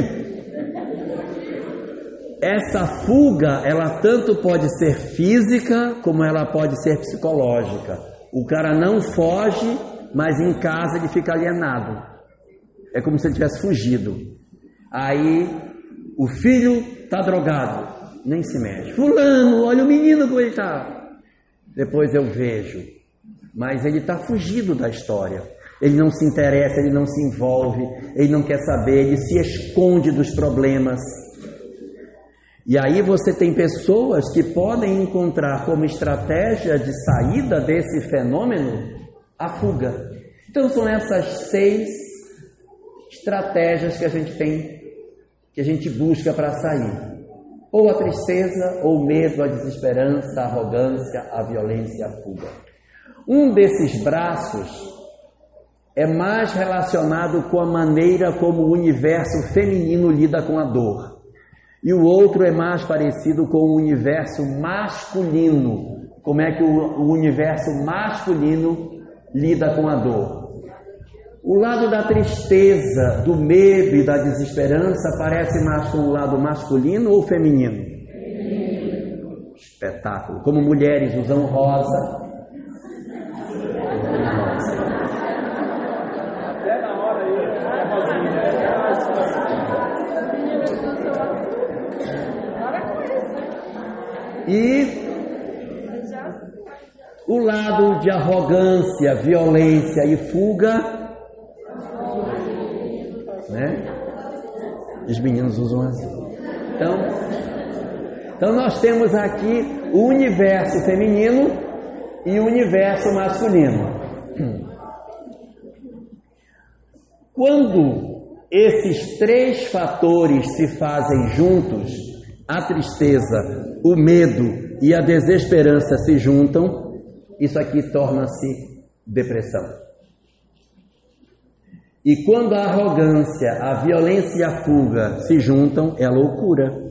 Essa fuga, ela tanto pode ser física como ela pode ser psicológica. O cara não foge, mas em casa ele fica alienado. É como se ele tivesse fugido. Aí o filho está drogado, nem se mexe. Fulano, olha o menino como ele está. Depois eu vejo. Mas ele está fugido da história. Ele não se interessa, ele não se envolve, ele não quer saber, ele se esconde dos problemas. E aí você tem pessoas que podem encontrar como estratégia de saída desse fenômeno a fuga. Então são essas seis estratégias que a gente tem, que a gente busca para sair. Ou a tristeza, ou o medo, a desesperança, a arrogância, a violência, a fuga. Um desses braços é mais relacionado com a maneira como o universo feminino lida com a dor. E o outro é mais parecido com o universo masculino. Como é que o, universo masculino lida com a dor? O lado da tristeza, do medo e da desesperança parece mais com o lado masculino ou feminino? Espetáculo. Como mulheres usam rosa. Até na hora aí, E o lado de arrogância, violência e fuga né? Os meninos usam azul. Então, então nós temos aqui o universo feminino e o universo masculino. Quando esses três fatores se fazem juntos, a tristeza, o medo e a desesperança se juntam, isso aqui torna-se depressão. E quando a arrogância, a violência e a fuga se juntam, é loucura.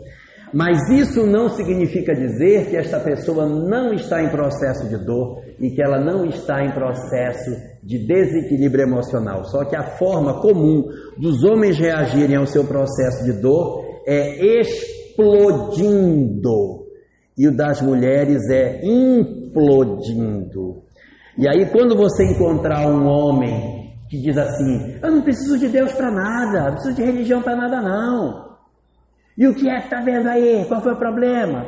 Mas isso não significa dizer que esta pessoa não está em processo de dor e que ela não está em processo de desequilíbrio emocional. Só que a forma comum dos homens reagirem ao seu processo de dor é explodindo e o das mulheres é implodindo. E aí, quando você encontrar um homem que diz assim: Eu não preciso de Deus para nada, não preciso de religião para nada, não. E o que é que está vendo aí? Qual foi o problema?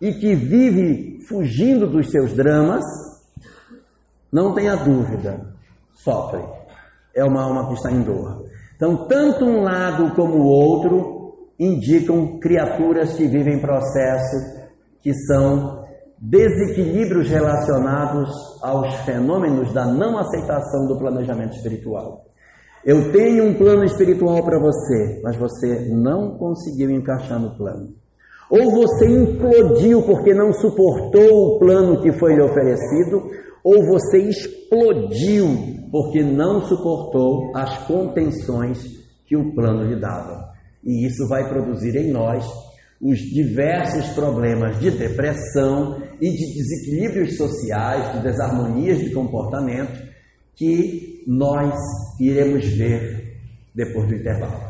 E que vive fugindo dos seus dramas, não tenha dúvida, sofre. É uma alma que está em dor. Então, tanto um lado como o outro indicam criaturas que vivem processo que são desequilíbrios relacionados aos fenômenos da não aceitação do planejamento espiritual. Eu tenho um plano espiritual para você, mas você não conseguiu encaixar no plano. Ou você implodiu porque não suportou o plano que foi lhe oferecido, ou você explodiu porque não suportou as contenções que o plano lhe dava. E isso vai produzir em nós os diversos problemas de depressão e de desequilíbrios sociais, de desarmonias de comportamento que nós iremos ver depois do intervalo.